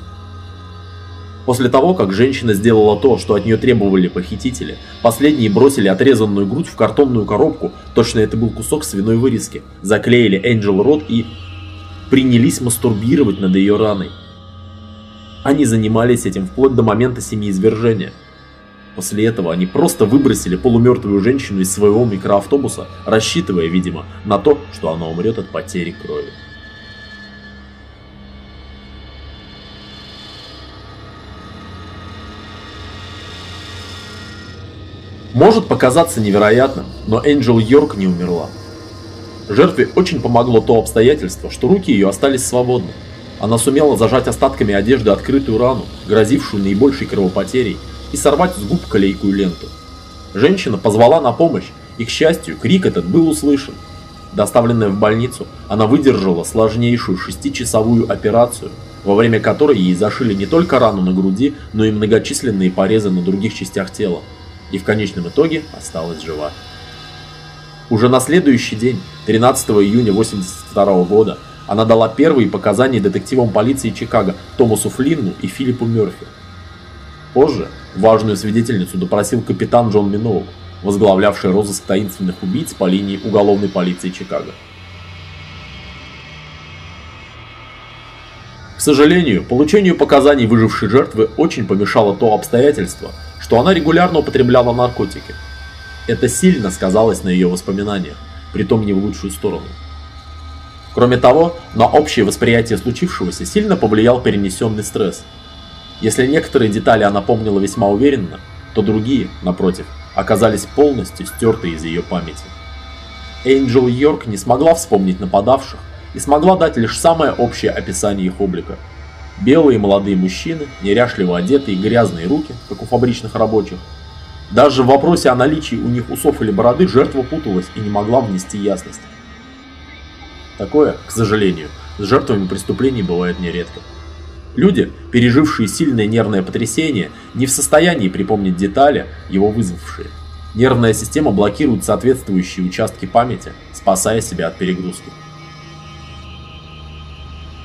После того, как женщина сделала то, что от нее требовали похитители, последние бросили отрезанную грудь в картонную коробку, точно это был кусок свиной вырезки, заклеили Энджел рот и принялись мастурбировать над ее раной. Они занимались этим вплоть до момента семиизвержения. После этого они просто выбросили полумертвую женщину из своего микроавтобуса, рассчитывая, видимо, на то, что она умрет от потери крови. Может показаться невероятным, но Энджел Йорк не умерла. Жертве очень помогло то обстоятельство, что руки ее остались свободны. Она сумела зажать остатками одежды открытую рану, грозившую наибольшей кровопотерей, и сорвать с губ клейкую ленту. Женщина позвала на помощь, и, к счастью, крик этот был услышан. Доставленная в больницу, она выдержала сложнейшую шестичасовую операцию, во время которой ей зашили не только рану на груди, но и многочисленные порезы на других частях тела, и в конечном итоге осталась жива. Уже на следующий день, 13 июня 1982 года, она дала первые показания детективам полиции Чикаго Томасу Флинну и Филиппу Мерфи. Позже важную свидетельницу допросил капитан Джон Миноук, возглавлявший розыск таинственных убийц по линии уголовной полиции Чикаго. К сожалению, получению показаний выжившей жертвы очень помешало то обстоятельство, что она регулярно употребляла наркотики. Это сильно сказалось на ее воспоминаниях, притом не в лучшую сторону. Кроме того, на общее восприятие случившегося сильно повлиял перенесенный стресс. Если некоторые детали она помнила весьма уверенно, то другие, напротив, оказались полностью стерты из ее памяти. Энджел Йорк не смогла вспомнить нападавших и смогла дать лишь самое общее описание их облика. Белые молодые мужчины, неряшливо одетые, грязные руки, как у фабричных рабочих. Даже в вопросе о наличии у них усов или бороды жертва путалась и не могла внести ясность. Такое, к сожалению, с жертвами преступлений бывает нередко. Люди, пережившие сильное нервное потрясение, не в состоянии припомнить детали, его вызвавшие. Нервная система блокирует соответствующие участки памяти, спасая себя от перегрузки.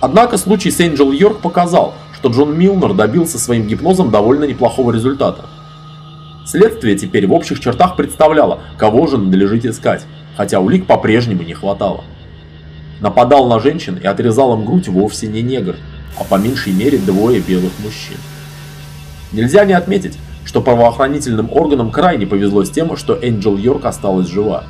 Однако случай с Энджел Йорк показал, что Джон Милнер добился своим гипнозом довольно неплохого результата. Следствие теперь в общих чертах представляло, кого же надлежит искать, хотя улик по-прежнему не хватало. нападал на женщин и отрезал им грудь вовсе не негр, а по меньшей мере двое белых мужчин. Нельзя не отметить, что правоохранительным органам крайне повезло с тем, что Энджел Йорк осталась жива.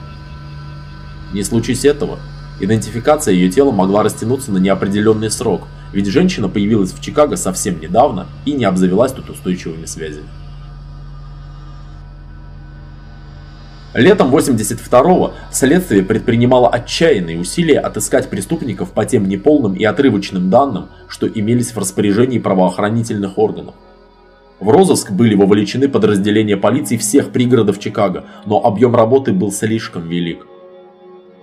Не случись этого, идентификация ее тела могла растянуться на неопределенный срок, ведь женщина появилась в Чикаго совсем недавно и не обзавелась тут устойчивыми связями. Летом 82-го следствие предпринимало отчаянные усилия отыскать преступников по тем неполным и отрывочным данным, что имелись в распоряжении правоохранительных органов. В розыск были вовлечены подразделения полиции всех пригородов Чикаго, но объем работы был слишком велик.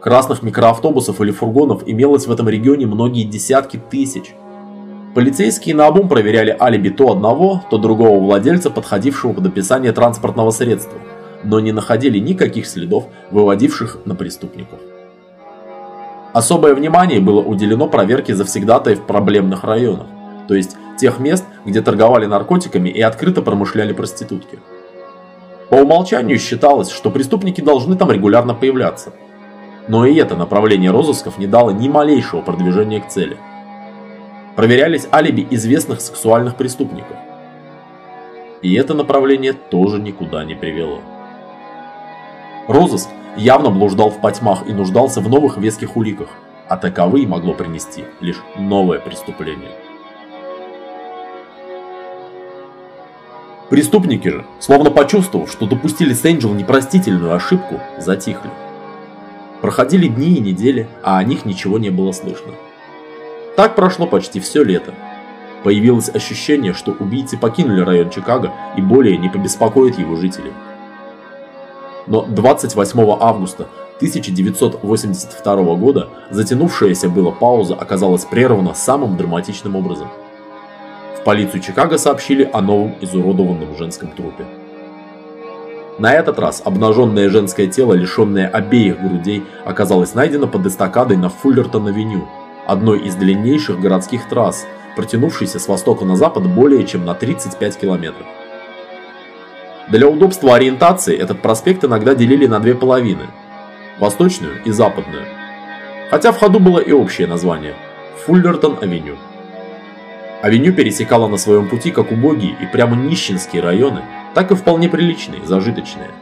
Красных микроавтобусов или фургонов имелось в этом регионе многие десятки тысяч. Полицейские наобум проверяли алиби то одного, то другого владельца, подходившего под описание транспортного средства – но не находили никаких следов, выводивших на преступников. Особое внимание было уделено проверке завсегдатаев проблемных районах, то есть тех мест, где торговали наркотиками и открыто промышляли проститутки. По умолчанию считалось, что преступники должны там регулярно появляться. Но и это направление розысков не дало ни малейшего продвижения к цели. Проверялись алиби известных сексуальных преступников. И это направление тоже никуда не привело. Розыск явно блуждал в потьмах и нуждался в новых веских уликах, а таковые могло принести лишь новое преступление. Преступники же, словно почувствовав, что допустили с Энджел непростительную ошибку, затихли. Проходили дни и недели, а о них ничего не было слышно. Так прошло почти все лето. Появилось ощущение, что убийцы покинули район Чикаго и более не побеспокоят его жителей но 28 августа 1982 года затянувшаяся была пауза оказалась прервана самым драматичным образом. В полицию Чикаго сообщили о новом изуродованном женском трупе. На этот раз обнаженное женское тело, лишенное обеих грудей, оказалось найдено под эстакадой на Фуллертон-авеню, одной из длиннейших городских трасс, протянувшейся с востока на запад более чем на 35 километров. Для удобства ориентации этот проспект иногда делили на две половины – восточную и западную. Хотя в ходу было и общее название – Фуллертон-авеню. Авеню пересекала на своем пути как убогие и прямо нищенские районы, так и вполне приличные, зажиточные.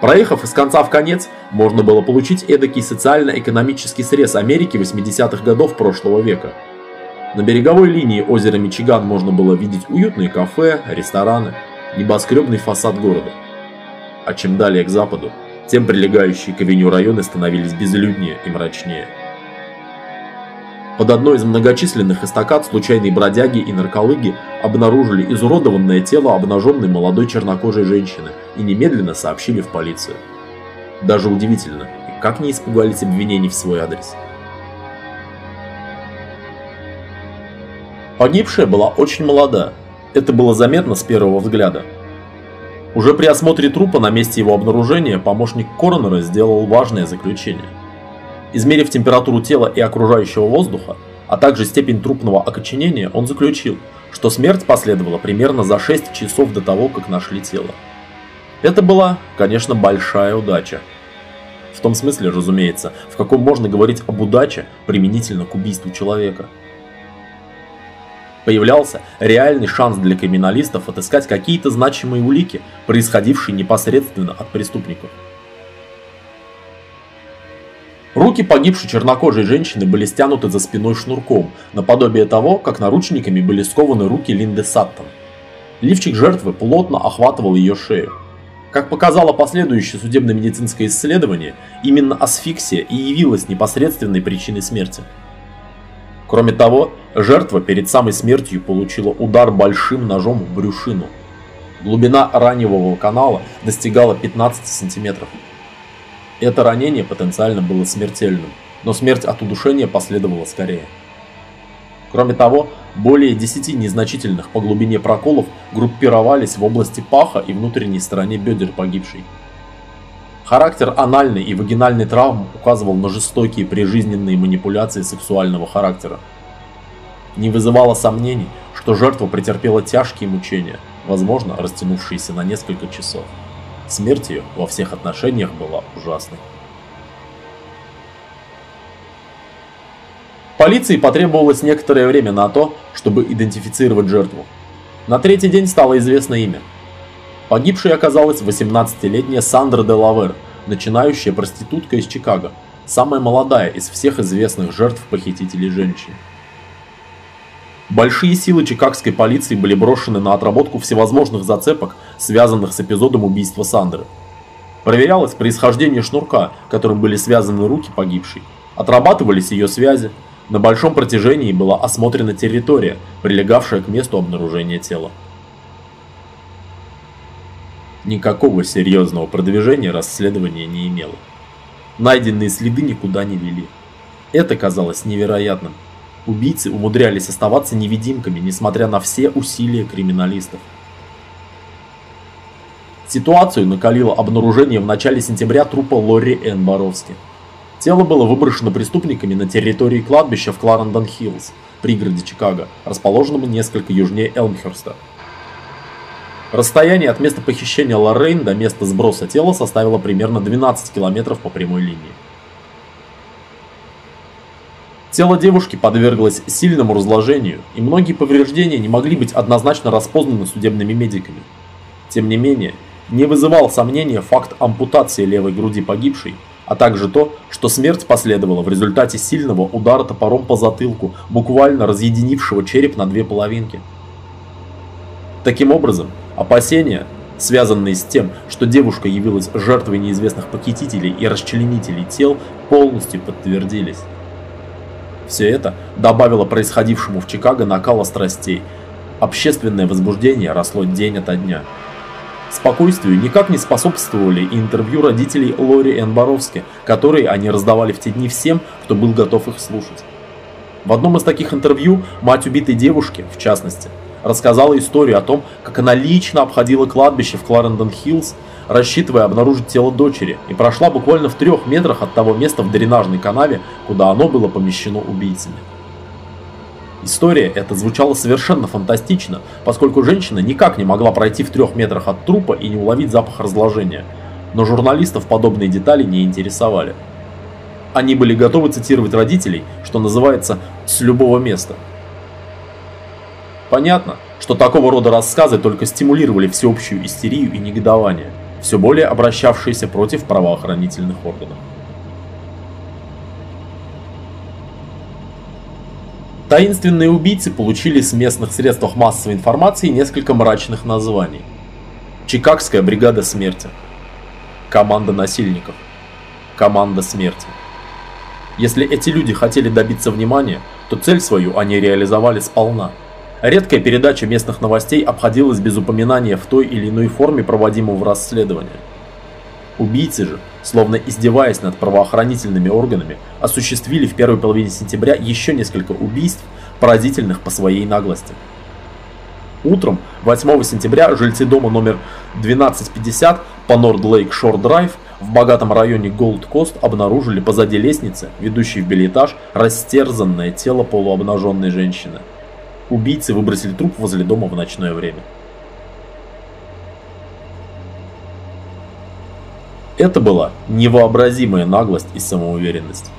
Проехав из конца в конец, можно было получить эдакий социально-экономический срез Америки 80-х годов прошлого века. На береговой линии озера Мичиган можно было видеть уютные кафе, рестораны – небоскребный фасад города. А чем далее к западу, тем прилегающие к авеню районы становились безлюднее и мрачнее. Под одной из многочисленных эстакад случайные бродяги и нарколыги обнаружили изуродованное тело обнаженной молодой чернокожей женщины и немедленно сообщили в полицию. Даже удивительно, как не испугались обвинений в свой адрес. Погибшая была очень молода, это было заметно с первого взгляда. Уже при осмотре трупа на месте его обнаружения помощник коронера сделал важное заключение. Измерив температуру тела и окружающего воздуха, а также степень трупного окоченения, он заключил, что смерть последовала примерно за 6 часов до того, как нашли тело. Это была, конечно, большая удача. В том смысле, разумеется, в каком можно говорить об удаче применительно к убийству человека – появлялся реальный шанс для криминалистов отыскать какие-то значимые улики, происходившие непосредственно от преступников. Руки погибшей чернокожей женщины были стянуты за спиной шнурком, наподобие того, как наручниками были скованы руки Линды Саттон. Лифчик жертвы плотно охватывал ее шею. Как показало последующее судебно-медицинское исследование, именно асфиксия и явилась непосредственной причиной смерти. Кроме того, жертва перед самой смертью получила удар большим ножом в брюшину. Глубина раневого канала достигала 15 сантиметров. Это ранение потенциально было смертельным, но смерть от удушения последовала скорее. Кроме того, более 10 незначительных по глубине проколов группировались в области паха и внутренней стороне бедер погибшей. Характер анальной и вагинальной травм указывал на жестокие прижизненные манипуляции сексуального характера. Не вызывало сомнений, что жертва претерпела тяжкие мучения, возможно, растянувшиеся на несколько часов. Смерть ее во всех отношениях была ужасной. Полиции потребовалось некоторое время на то, чтобы идентифицировать жертву. На третий день стало известно имя. Погибшей оказалась 18-летняя Сандра Делавер, начинающая проститутка из Чикаго, самая молодая из всех известных жертв похитителей женщин. Большие силы чикагской полиции были брошены на отработку всевозможных зацепок, связанных с эпизодом убийства Сандры. Проверялось происхождение шнурка, которым были связаны руки погибшей. Отрабатывались ее связи. На большом протяжении была осмотрена территория, прилегавшая к месту обнаружения тела. Никакого серьезного продвижения расследование не имело. Найденные следы никуда не вели. Это казалось невероятным. Убийцы умудрялись оставаться невидимками, несмотря на все усилия криминалистов. Ситуацию накалило обнаружение в начале сентября трупа Лори Энн Боровски. Тело было выброшено преступниками на территории кладбища в Кларендон-Хиллз, пригороде Чикаго, расположенном несколько южнее Элмхерста. Расстояние от места похищения Лоррейн до места сброса тела составило примерно 12 километров по прямой линии. Тело девушки подверглось сильному разложению, и многие повреждения не могли быть однозначно распознаны судебными медиками. Тем не менее, не вызывал сомнения факт ампутации левой груди погибшей, а также то, что смерть последовала в результате сильного удара топором по затылку, буквально разъединившего череп на две половинки. Таким образом, опасения, связанные с тем, что девушка явилась жертвой неизвестных похитителей и расчленителей тел, полностью подтвердились. Все это добавило происходившему в Чикаго накала страстей. Общественное возбуждение росло день ото дня. Спокойствию никак не способствовали и интервью родителей Лори Энн Боровски, которые они раздавали в те дни всем, кто был готов их слушать. В одном из таких интервью мать убитой девушки, в частности, рассказала историю о том, как она лично обходила кладбище в Кларендон-Хиллз рассчитывая обнаружить тело дочери, и прошла буквально в трех метрах от того места в дренажной канаве, куда оно было помещено убийцами. История эта звучала совершенно фантастично, поскольку женщина никак не могла пройти в трех метрах от трупа и не уловить запах разложения. Но журналистов подобные детали не интересовали. Они были готовы цитировать родителей, что называется, с любого места. Понятно, что такого рода рассказы только стимулировали всеобщую истерию и негодование – все более обращавшиеся против правоохранительных органов. Таинственные убийцы получили с местных средств массовой информации несколько мрачных названий. Чикагская бригада смерти. Команда насильников. Команда смерти. Если эти люди хотели добиться внимания, то цель свою они реализовали сполна – Редкая передача местных новостей обходилась без упоминания в той или иной форме проводимого расследования. Убийцы же, словно издеваясь над правоохранительными органами, осуществили в первой половине сентября еще несколько убийств, поразительных по своей наглости. Утром 8 сентября жильцы дома номер 1250 по Норд Лейк Шор Драйв в богатом районе Голд Кост обнаружили позади лестницы, ведущей в бельэтаж, растерзанное тело полуобнаженной женщины. Убийцы выбросили труп возле дома в ночное время. Это была невообразимая наглость и самоуверенность.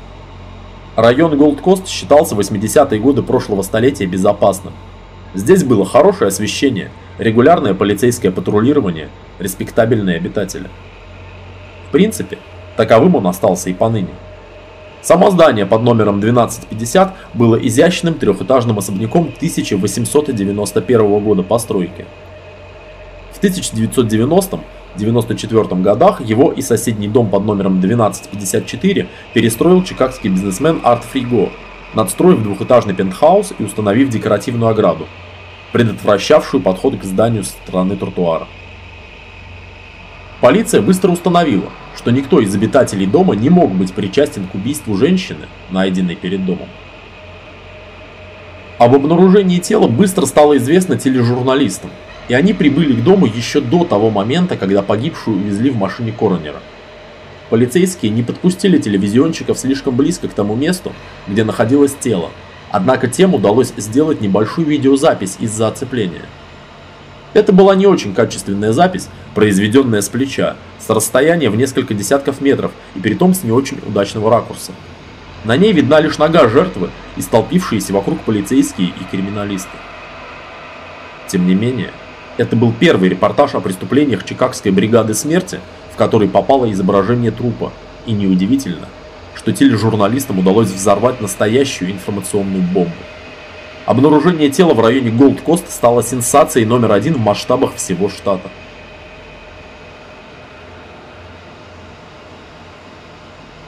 Район Голдкост считался в 80-е годы прошлого столетия безопасным. Здесь было хорошее освещение, регулярное полицейское патрулирование, респектабельные обитатели. В принципе, таковым он остался и поныне. Само здание под номером 1250 было изящным трехэтажным особняком 1891 года постройки. В 1990-94 годах его и соседний дом под номером 1254 перестроил чикагский бизнесмен Арт Фриго, надстроив двухэтажный пентхаус и установив декоративную ограду, предотвращавшую подход к зданию со стороны тротуара. Полиция быстро установила, что никто из обитателей дома не мог быть причастен к убийству женщины, найденной перед домом. Об обнаружении тела быстро стало известно тележурналистам, и они прибыли к дому еще до того момента, когда погибшую увезли в машине коронера. Полицейские не подпустили телевизионщиков слишком близко к тому месту, где находилось тело, однако тем удалось сделать небольшую видеозапись из-за оцепления. Это была не очень качественная запись, произведенная с плеча, с расстояния в несколько десятков метров и при том с не очень удачного ракурса. На ней видна лишь нога жертвы и столпившиеся вокруг полицейские и криминалисты. Тем не менее, это был первый репортаж о преступлениях Чикагской бригады смерти, в который попало изображение трупа, и неудивительно, что тележурналистам удалось взорвать настоящую информационную бомбу. Обнаружение тела в районе Голд-Кост стало сенсацией номер один в масштабах всего штата.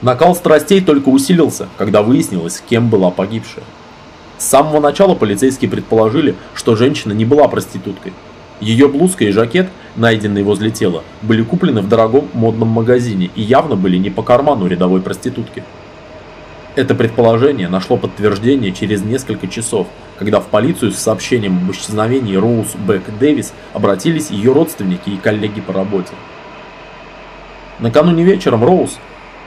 Накал страстей только усилился, когда выяснилось, кем была погибшая. С самого начала полицейские предположили, что женщина не была проституткой. Ее блузка и жакет, найденные возле тела, были куплены в дорогом модном магазине и явно были не по карману рядовой проститутки. Это предположение нашло подтверждение через несколько часов, когда в полицию с сообщением об исчезновении Роуз Бек Дэвис обратились ее родственники и коллеги по работе. Накануне вечером Роуз,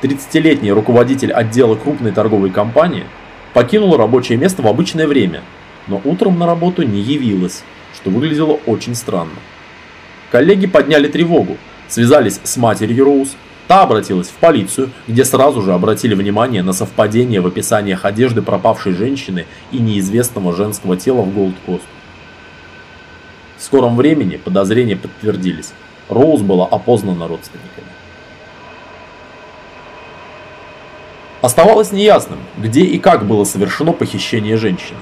30-летний руководитель отдела крупной торговой компании, покинула рабочее место в обычное время, но утром на работу не явилась, что выглядело очень странно. Коллеги подняли тревогу, связались с матерью Роуз, та обратилась в полицию, где сразу же обратили внимание на совпадение в описаниях одежды пропавшей женщины и неизвестного женского тела в Голд-Кост. В скором времени подозрения подтвердились. Роуз была опознана родственниками. Оставалось неясным, где и как было совершено похищение женщины.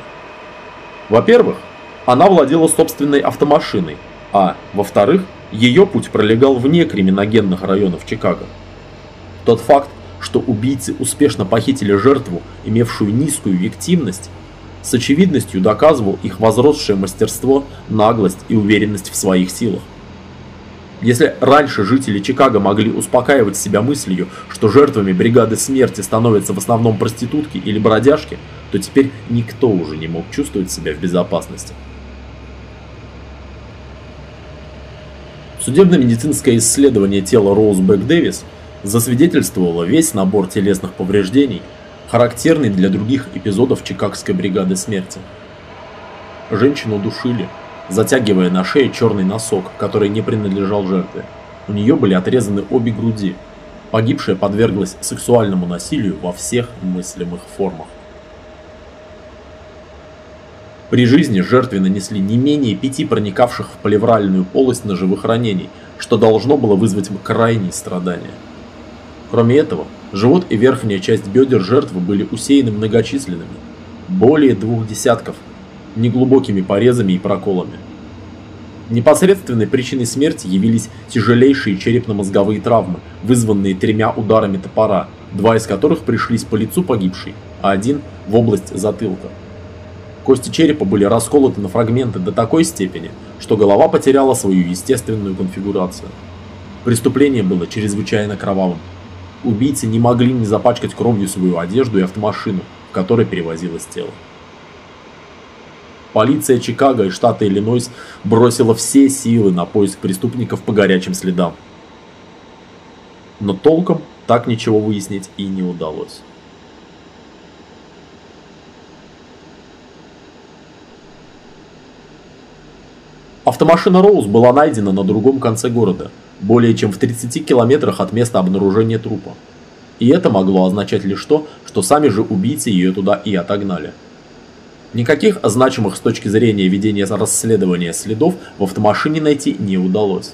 Во-первых, она владела собственной автомашиной, а, во-вторых, ее путь пролегал вне криминогенных районов Чикаго. Тот факт, что убийцы успешно похитили жертву, имевшую низкую виктимность, с очевидностью доказывал их возросшее мастерство, наглость и уверенность в своих силах. Если раньше жители Чикаго могли успокаивать себя мыслью, что жертвами бригады смерти становятся в основном проститутки или бродяжки, то теперь никто уже не мог чувствовать себя в безопасности. Судебно-медицинское исследование тела Роуз Бэк Дэвис засвидетельствовало весь набор телесных повреждений, характерный для других эпизодов Чикагской бригады смерти. Женщину душили, затягивая на шее черный носок, который не принадлежал жертве. У нее были отрезаны обе груди. Погибшая подверглась сексуальному насилию во всех мыслимых формах. При жизни жертве нанесли не менее пяти проникавших в плевральную полость ножевых ранений, что должно было вызвать крайние страдания. Кроме этого, живот и верхняя часть бедер жертвы были усеяны многочисленными, более двух десятков неглубокими порезами и проколами. Непосредственной причиной смерти явились тяжелейшие черепно-мозговые травмы, вызванные тремя ударами топора, два из которых пришлись по лицу погибшей, а один в область затылка. Кости черепа были расколоты на фрагменты до такой степени, что голова потеряла свою естественную конфигурацию. Преступление было чрезвычайно кровавым. Убийцы не могли не запачкать кровью свою одежду и автомашину, в которой перевозилось тело. Полиция Чикаго и штата Иллинойс бросила все силы на поиск преступников по горячим следам. Но толком так ничего выяснить и не удалось. Автомашина Роуз была найдена на другом конце города, более чем в 30 километрах от места обнаружения трупа. И это могло означать лишь то, что сами же убийцы ее туда и отогнали. Никаких значимых с точки зрения ведения расследования следов в автомашине найти не удалось.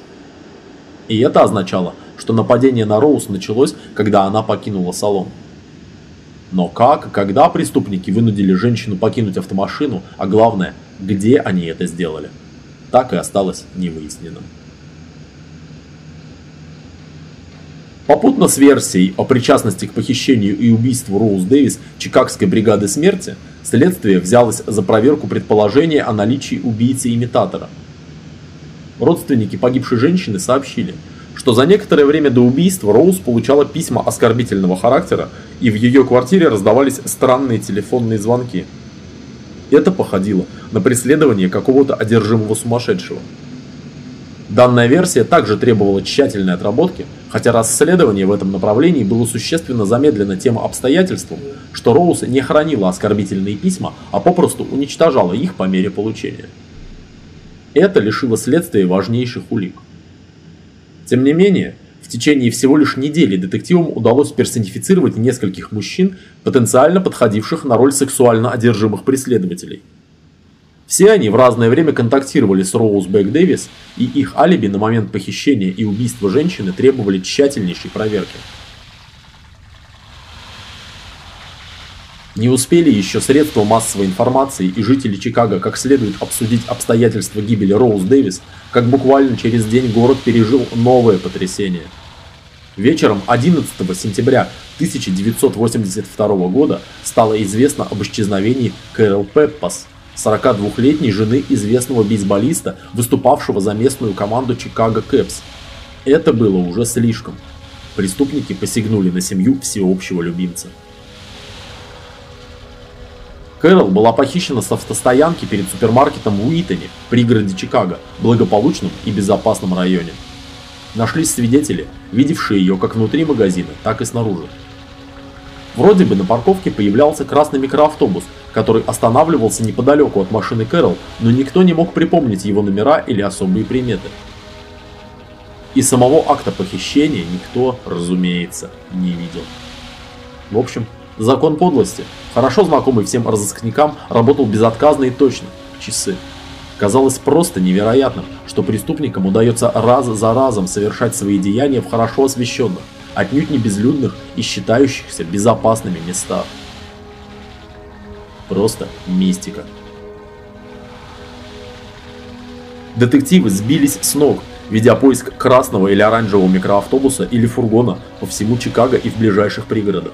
И это означало, что нападение на Роуз началось, когда она покинула салон. Но как и когда преступники вынудили женщину покинуть автомашину, а главное, где они это сделали, так и осталось невыясненным. Попутно с версией о причастности к похищению и убийству Роуз Дэвис Чикагской бригады смерти, следствие взялось за проверку предположения о наличии убийцы-имитатора. Родственники погибшей женщины сообщили, что за некоторое время до убийства Роуз получала письма оскорбительного характера и в ее квартире раздавались странные телефонные звонки. Это походило на преследование какого-то одержимого сумасшедшего. Данная версия также требовала тщательной отработки, хотя расследование в этом направлении было существенно замедлено тем обстоятельством, что Роуз не хранила оскорбительные письма, а попросту уничтожала их по мере получения. Это лишило следствия важнейших улик. Тем не менее, в течение всего лишь недели детективам удалось персонифицировать нескольких мужчин, потенциально подходивших на роль сексуально одержимых преследователей. Все они в разное время контактировали с Роуз Бэк Дэвис, и их алиби на момент похищения и убийства женщины требовали тщательнейшей проверки. Не успели еще средства массовой информации и жители Чикаго как следует обсудить обстоятельства гибели Роуз Дэвис, как буквально через день город пережил новое потрясение. Вечером 11 сентября 1982 года стало известно об исчезновении Кэрол Пеппас, 42-летней жены известного бейсболиста, выступавшего за местную команду Чикаго Кэпс. Это было уже слишком. Преступники посягнули на семью всеобщего любимца. Кэрол была похищена с автостоянки перед супермаркетом в Уитоне, пригороде Чикаго, благополучном и безопасном районе. Нашлись свидетели, видевшие ее как внутри магазина, так и снаружи. Вроде бы на парковке появлялся красный микроавтобус, который останавливался неподалеку от машины Кэрол, но никто не мог припомнить его номера или особые приметы. И самого акта похищения никто, разумеется, не видел. В общем, закон подлости – хорошо знакомый всем разыскникам, работал безотказно и точно. Часы. Казалось просто невероятным, что преступникам удается раз за разом совершать свои деяния в хорошо освещенных, отнюдь не безлюдных и считающихся безопасными местах. Просто мистика. Детективы сбились с ног, ведя поиск красного или оранжевого микроавтобуса или фургона по всему Чикаго и в ближайших пригородах.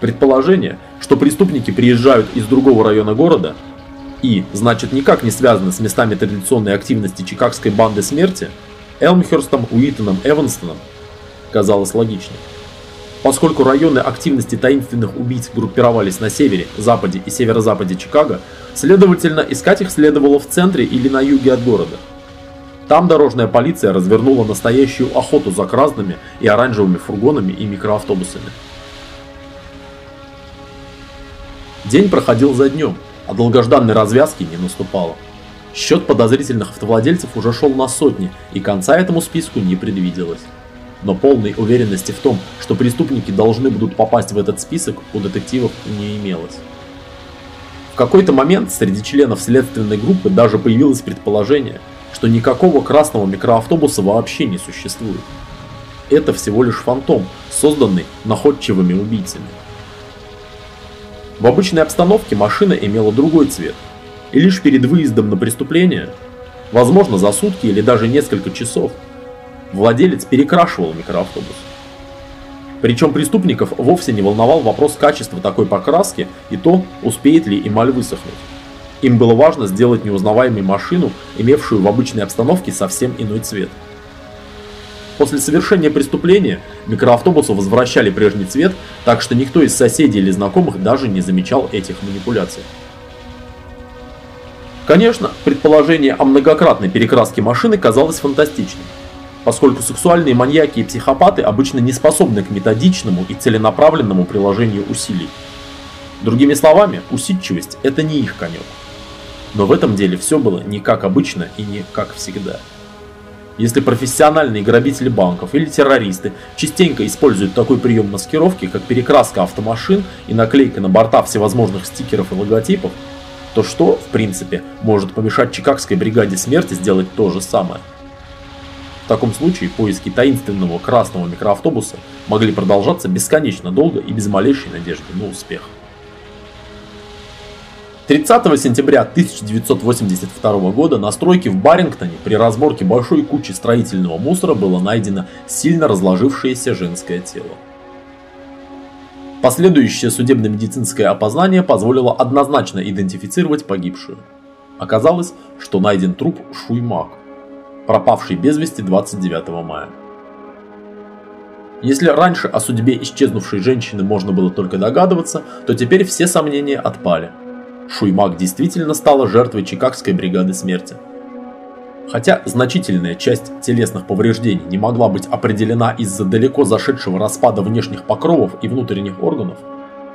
Предположение, что преступники приезжают из другого района города и, значит, никак не связаны с местами традиционной активности чикагской банды смерти, Элмхерстом, Уитоном, Эванстоном, казалось логичнее. Поскольку районы активности таинственных убийц группировались на севере, западе и северо-западе Чикаго, следовательно, искать их следовало в центре или на юге от города. Там дорожная полиция развернула настоящую охоту за красными и оранжевыми фургонами и микроавтобусами. День проходил за днем, а долгожданной развязки не наступало. Счет подозрительных автовладельцев уже шел на сотни, и конца этому списку не предвиделось. Но полной уверенности в том, что преступники должны будут попасть в этот список, у детективов не имелось. В какой-то момент среди членов следственной группы даже появилось предположение, что никакого красного микроавтобуса вообще не существует. Это всего лишь фантом, созданный находчивыми убийцами. В обычной обстановке машина имела другой цвет, и лишь перед выездом на преступление, возможно за сутки или даже несколько часов, владелец перекрашивал микроавтобус. Причем преступников вовсе не волновал вопрос качества такой покраски и то, успеет ли эмаль высохнуть. Им было важно сделать неузнаваемой машину, имевшую в обычной обстановке совсем иной цвет. После совершения преступления микроавтобусу возвращали прежний цвет, так что никто из соседей или знакомых даже не замечал этих манипуляций. Конечно, предположение о многократной перекраске машины казалось фантастичным, поскольку сексуальные маньяки и психопаты обычно не способны к методичному и целенаправленному приложению усилий. Другими словами, усидчивость – это не их конек. Но в этом деле все было не как обычно и не как всегда. Если профессиональные грабители банков или террористы частенько используют такой прием маскировки, как перекраска автомашин и наклейка на борта всевозможных стикеров и логотипов, то что, в принципе, может помешать Чикагской бригаде смерти сделать то же самое? В таком случае поиски таинственного красного микроавтобуса могли продолжаться бесконечно долго и без малейшей надежды на успех. 30 сентября 1982 года на стройке в Барингтоне при разборке большой кучи строительного мусора было найдено сильно разложившееся женское тело. Последующее судебно-медицинское опознание позволило однозначно идентифицировать погибшую. Оказалось, что найден труп Шуймак, пропавший без вести 29 мая. Если раньше о судьбе исчезнувшей женщины можно было только догадываться, то теперь все сомнения отпали – Шуймак действительно стала жертвой Чикагской бригады смерти. Хотя значительная часть телесных повреждений не могла быть определена из-за далеко зашедшего распада внешних покровов и внутренних органов,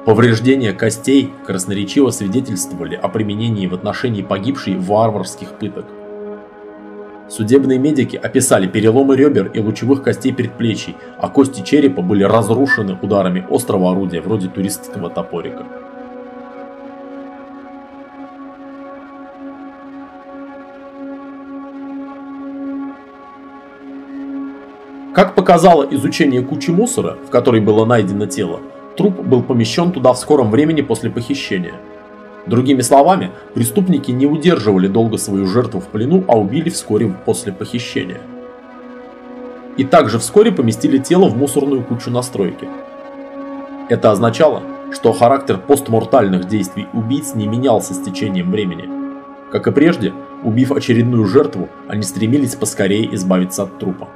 повреждения костей красноречиво свидетельствовали о применении в отношении погибшей варварских пыток. Судебные медики описали переломы ребер и лучевых костей предплечий, а кости черепа были разрушены ударами острого орудия вроде туристского топорика. Как показало изучение кучи мусора, в которой было найдено тело, труп был помещен туда в скором времени после похищения. Другими словами, преступники не удерживали долго свою жертву в плену, а убили вскоре после похищения. И также вскоре поместили тело в мусорную кучу на стройке. Это означало, что характер постмортальных действий убийц не менялся с течением времени. Как и прежде, убив очередную жертву, они стремились поскорее избавиться от трупа.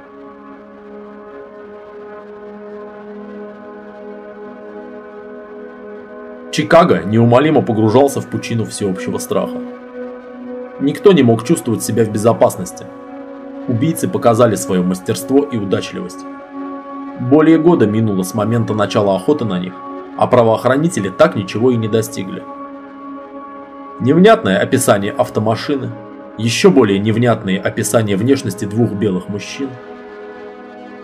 Чикаго неумолимо погружался в пучину всеобщего страха. Никто не мог чувствовать себя в безопасности. Убийцы показали свое мастерство и удачливость. Более года минуло с момента начала охоты на них, а правоохранители так ничего и не достигли. Невнятное описание автомашины, еще более невнятные описания внешности двух белых мужчин –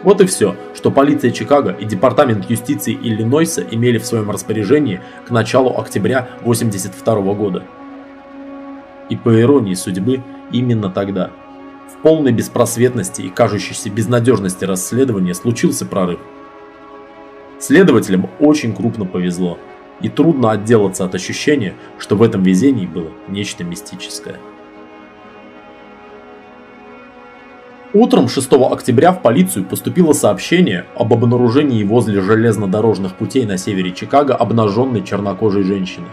вот и все, что полиция Чикаго и Департамент юстиции Иллинойса имели в своем распоряжении к началу октября 1982 года. И по иронии судьбы, именно тогда, в полной беспросветности и кажущейся безнадежности расследования случился прорыв. Следователям очень крупно повезло, и трудно отделаться от ощущения, что в этом везении было нечто мистическое. Утром 6 октября в полицию поступило сообщение об обнаружении возле железнодорожных путей на севере Чикаго обнаженной чернокожей женщины.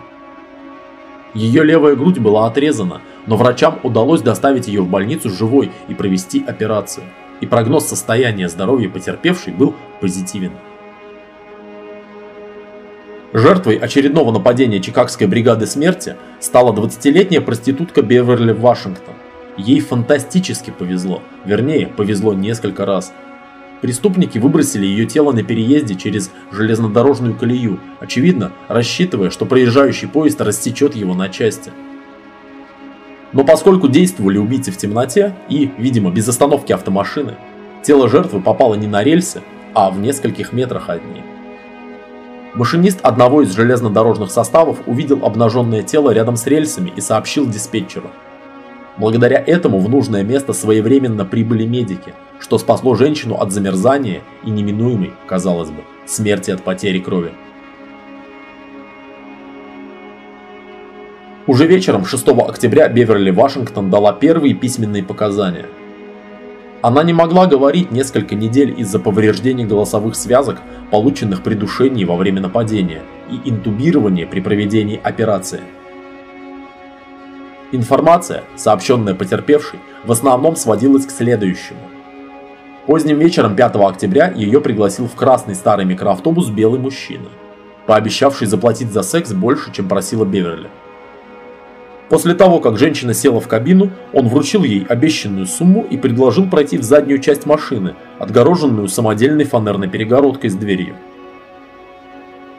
Ее левая грудь была отрезана, но врачам удалось доставить ее в больницу живой и провести операцию. И прогноз состояния здоровья потерпевшей был позитивен. Жертвой очередного нападения Чикагской бригады смерти стала 20-летняя проститутка Беверли Вашингтон. Ей фантастически повезло, вернее, повезло несколько раз. Преступники выбросили ее тело на переезде через железнодорожную колею, очевидно, рассчитывая, что проезжающий поезд рассечет его на части. Но поскольку действовали убийцы в темноте и, видимо, без остановки автомашины, тело жертвы попало не на рельсы, а в нескольких метрах от них. Машинист одного из железнодорожных составов увидел обнаженное тело рядом с рельсами и сообщил диспетчеру – Благодаря этому в нужное место своевременно прибыли медики, что спасло женщину от замерзания и неминуемой, казалось бы, смерти от потери крови. Уже вечером 6 октября Беверли Вашингтон дала первые письменные показания. Она не могла говорить несколько недель из-за повреждений голосовых связок, полученных при душении во время нападения и интубирования при проведении операции. Информация, сообщенная потерпевшей, в основном сводилась к следующему. Поздним вечером 5 октября ее пригласил в красный старый микроавтобус белый мужчина, пообещавший заплатить за секс больше, чем просила Беверли. После того, как женщина села в кабину, он вручил ей обещанную сумму и предложил пройти в заднюю часть машины, отгороженную самодельной фанерной перегородкой с дверью.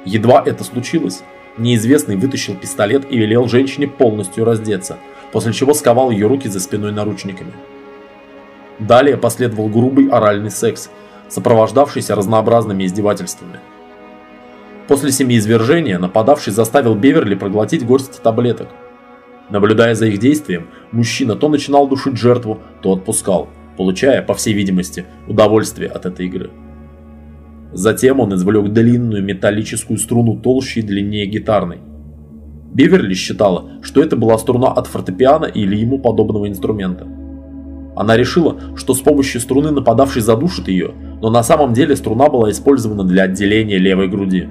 Едва это случилось, Неизвестный вытащил пистолет и велел женщине полностью раздеться, после чего сковал ее руки за спиной наручниками. Далее последовал грубый оральный секс, сопровождавшийся разнообразными издевательствами. После семиизвержения нападавший заставил Беверли проглотить горсть таблеток. Наблюдая за их действием, мужчина то начинал душить жертву, то отпускал, получая, по всей видимости, удовольствие от этой игры. Затем он извлек длинную металлическую струну толще и длиннее гитарной. Биверли считала, что это была струна от фортепиано или ему подобного инструмента. Она решила, что с помощью струны нападавший задушит ее, но на самом деле струна была использована для отделения левой груди.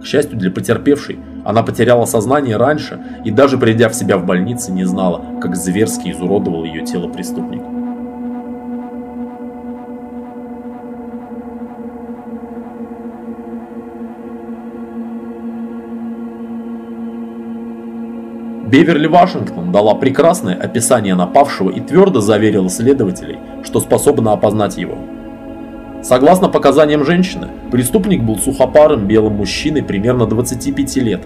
К счастью для потерпевшей, она потеряла сознание раньше и даже придя в себя в больнице не знала, как зверски изуродовал ее тело преступник. Беверли Вашингтон дала прекрасное описание напавшего и твердо заверила следователей, что способна опознать его. Согласно показаниям женщины, преступник был сухопарым белым мужчиной примерно 25 лет.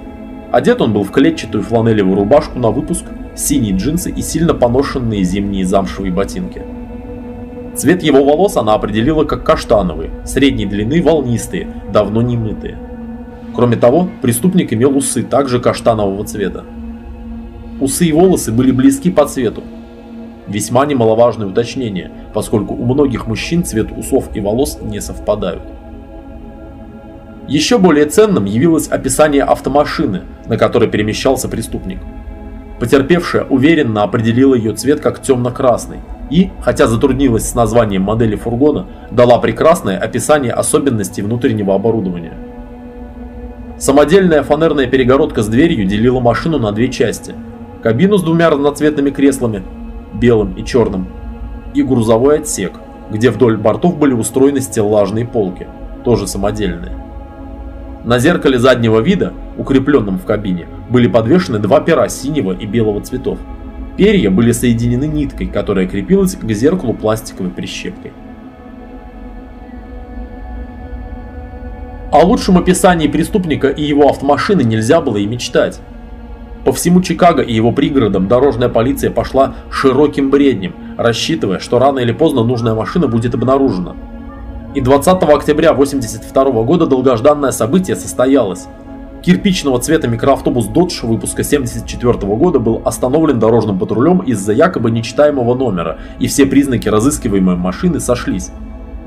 Одет он был в клетчатую фланелевую рубашку на выпуск, синие джинсы и сильно поношенные зимние замшевые ботинки. Цвет его волос она определила как каштановый, средней длины волнистые, давно не мытые. Кроме того, преступник имел усы также каштанового цвета. Усы и волосы были близки по цвету. Весьма немаловажное уточнение, поскольку у многих мужчин цвет усов и волос не совпадают. Еще более ценным явилось описание автомашины, на которой перемещался преступник. Потерпевшая уверенно определила ее цвет как темно-красный и, хотя затруднилась с названием модели фургона, дала прекрасное описание особенностей внутреннего оборудования. Самодельная фанерная перегородка с дверью делила машину на две части. Кабину с двумя разноцветными креслами, белым и черным, и грузовой отсек, где вдоль бортов были устроены стеллажные полки, тоже самодельные. На зеркале заднего вида, укрепленном в кабине, были подвешены два пера синего и белого цветов. Перья были соединены ниткой, которая крепилась к зеркалу пластиковой прищепкой. О лучшем описании преступника и его автомашины нельзя было и мечтать. По всему Чикаго и его пригородам дорожная полиция пошла широким бреднем, рассчитывая, что рано или поздно нужная машина будет обнаружена. И 20 октября 1982 года долгожданное событие состоялось. Кирпичного цвета микроавтобус Dodge выпуска 1974 года был остановлен дорожным патрулем из-за якобы нечитаемого номера, и все признаки разыскиваемой машины сошлись.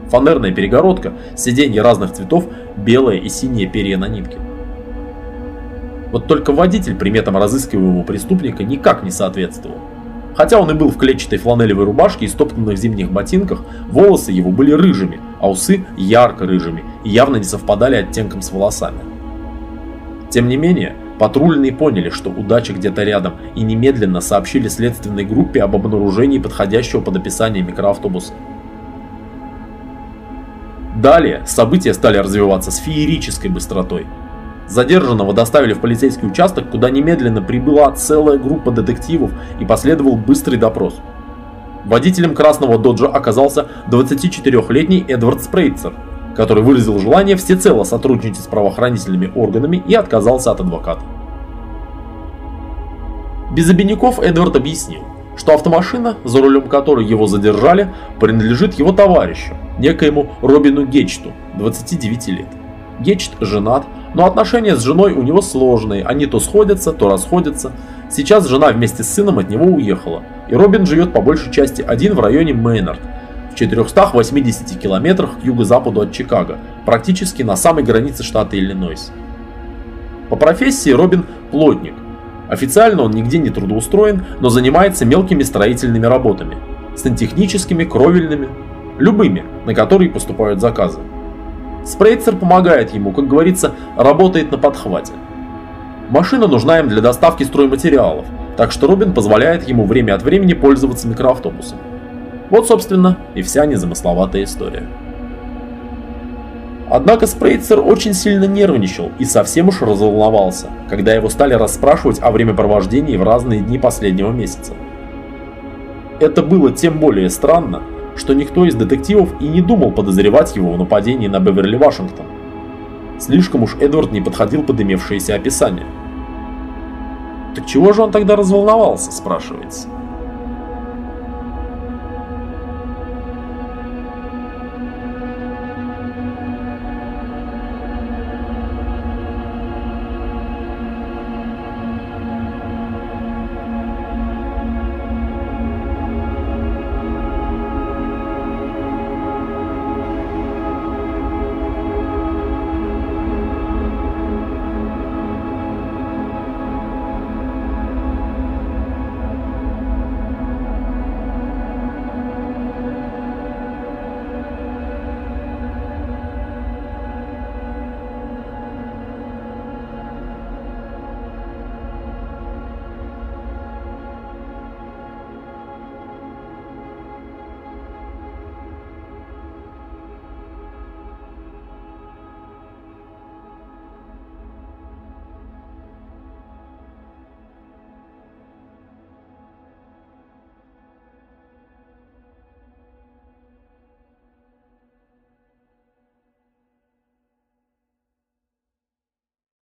Фанерная перегородка, сиденья разных цветов, белое и синее перья на нитке. Вот только водитель приметам разыскиваемого преступника никак не соответствовал. Хотя он и был в клетчатой фланелевой рубашке и стоптанных зимних ботинках, волосы его были рыжими, а усы ярко-рыжими и явно не совпадали оттенком с волосами. Тем не менее, патрульные поняли, что удача где-то рядом и немедленно сообщили следственной группе об обнаружении подходящего под описание микроавтобуса. Далее события стали развиваться с феерической быстротой – Задержанного доставили в полицейский участок, куда немедленно прибыла целая группа детективов и последовал быстрый допрос. Водителем красного доджа оказался 24-летний Эдвард Спрейцер, который выразил желание всецело сотрудничать с правоохранительными органами и отказался от адвоката. Без обиняков Эдвард объяснил, что автомашина, за рулем которой его задержали, принадлежит его товарищу, некоему Робину Гечту, 29 лет. Гечт женат, но отношения с женой у него сложные, они то сходятся, то расходятся. Сейчас жена вместе с сыном от него уехала, и Робин живет по большей части один в районе Мейнард, в 480 километрах к юго-западу от Чикаго, практически на самой границе штата Иллинойс. По профессии Робин плотник. Официально он нигде не трудоустроен, но занимается мелкими строительными работами, сантехническими, кровельными, любыми, на которые поступают заказы. Спрейцер помогает ему, как говорится, работает на подхвате. Машина нужна им для доставки стройматериалов, так что Робин позволяет ему время от времени пользоваться микроавтобусом. Вот, собственно, и вся незамысловатая история. Однако Спрейцер очень сильно нервничал и совсем уж разволновался, когда его стали расспрашивать о времяпровождении в разные дни последнего месяца. Это было тем более странно, что никто из детективов и не думал подозревать его в нападении на Беверли Вашингтон. Слишком уж Эдвард не подходил под имевшееся описание. Так чего же он тогда разволновался, спрашивается?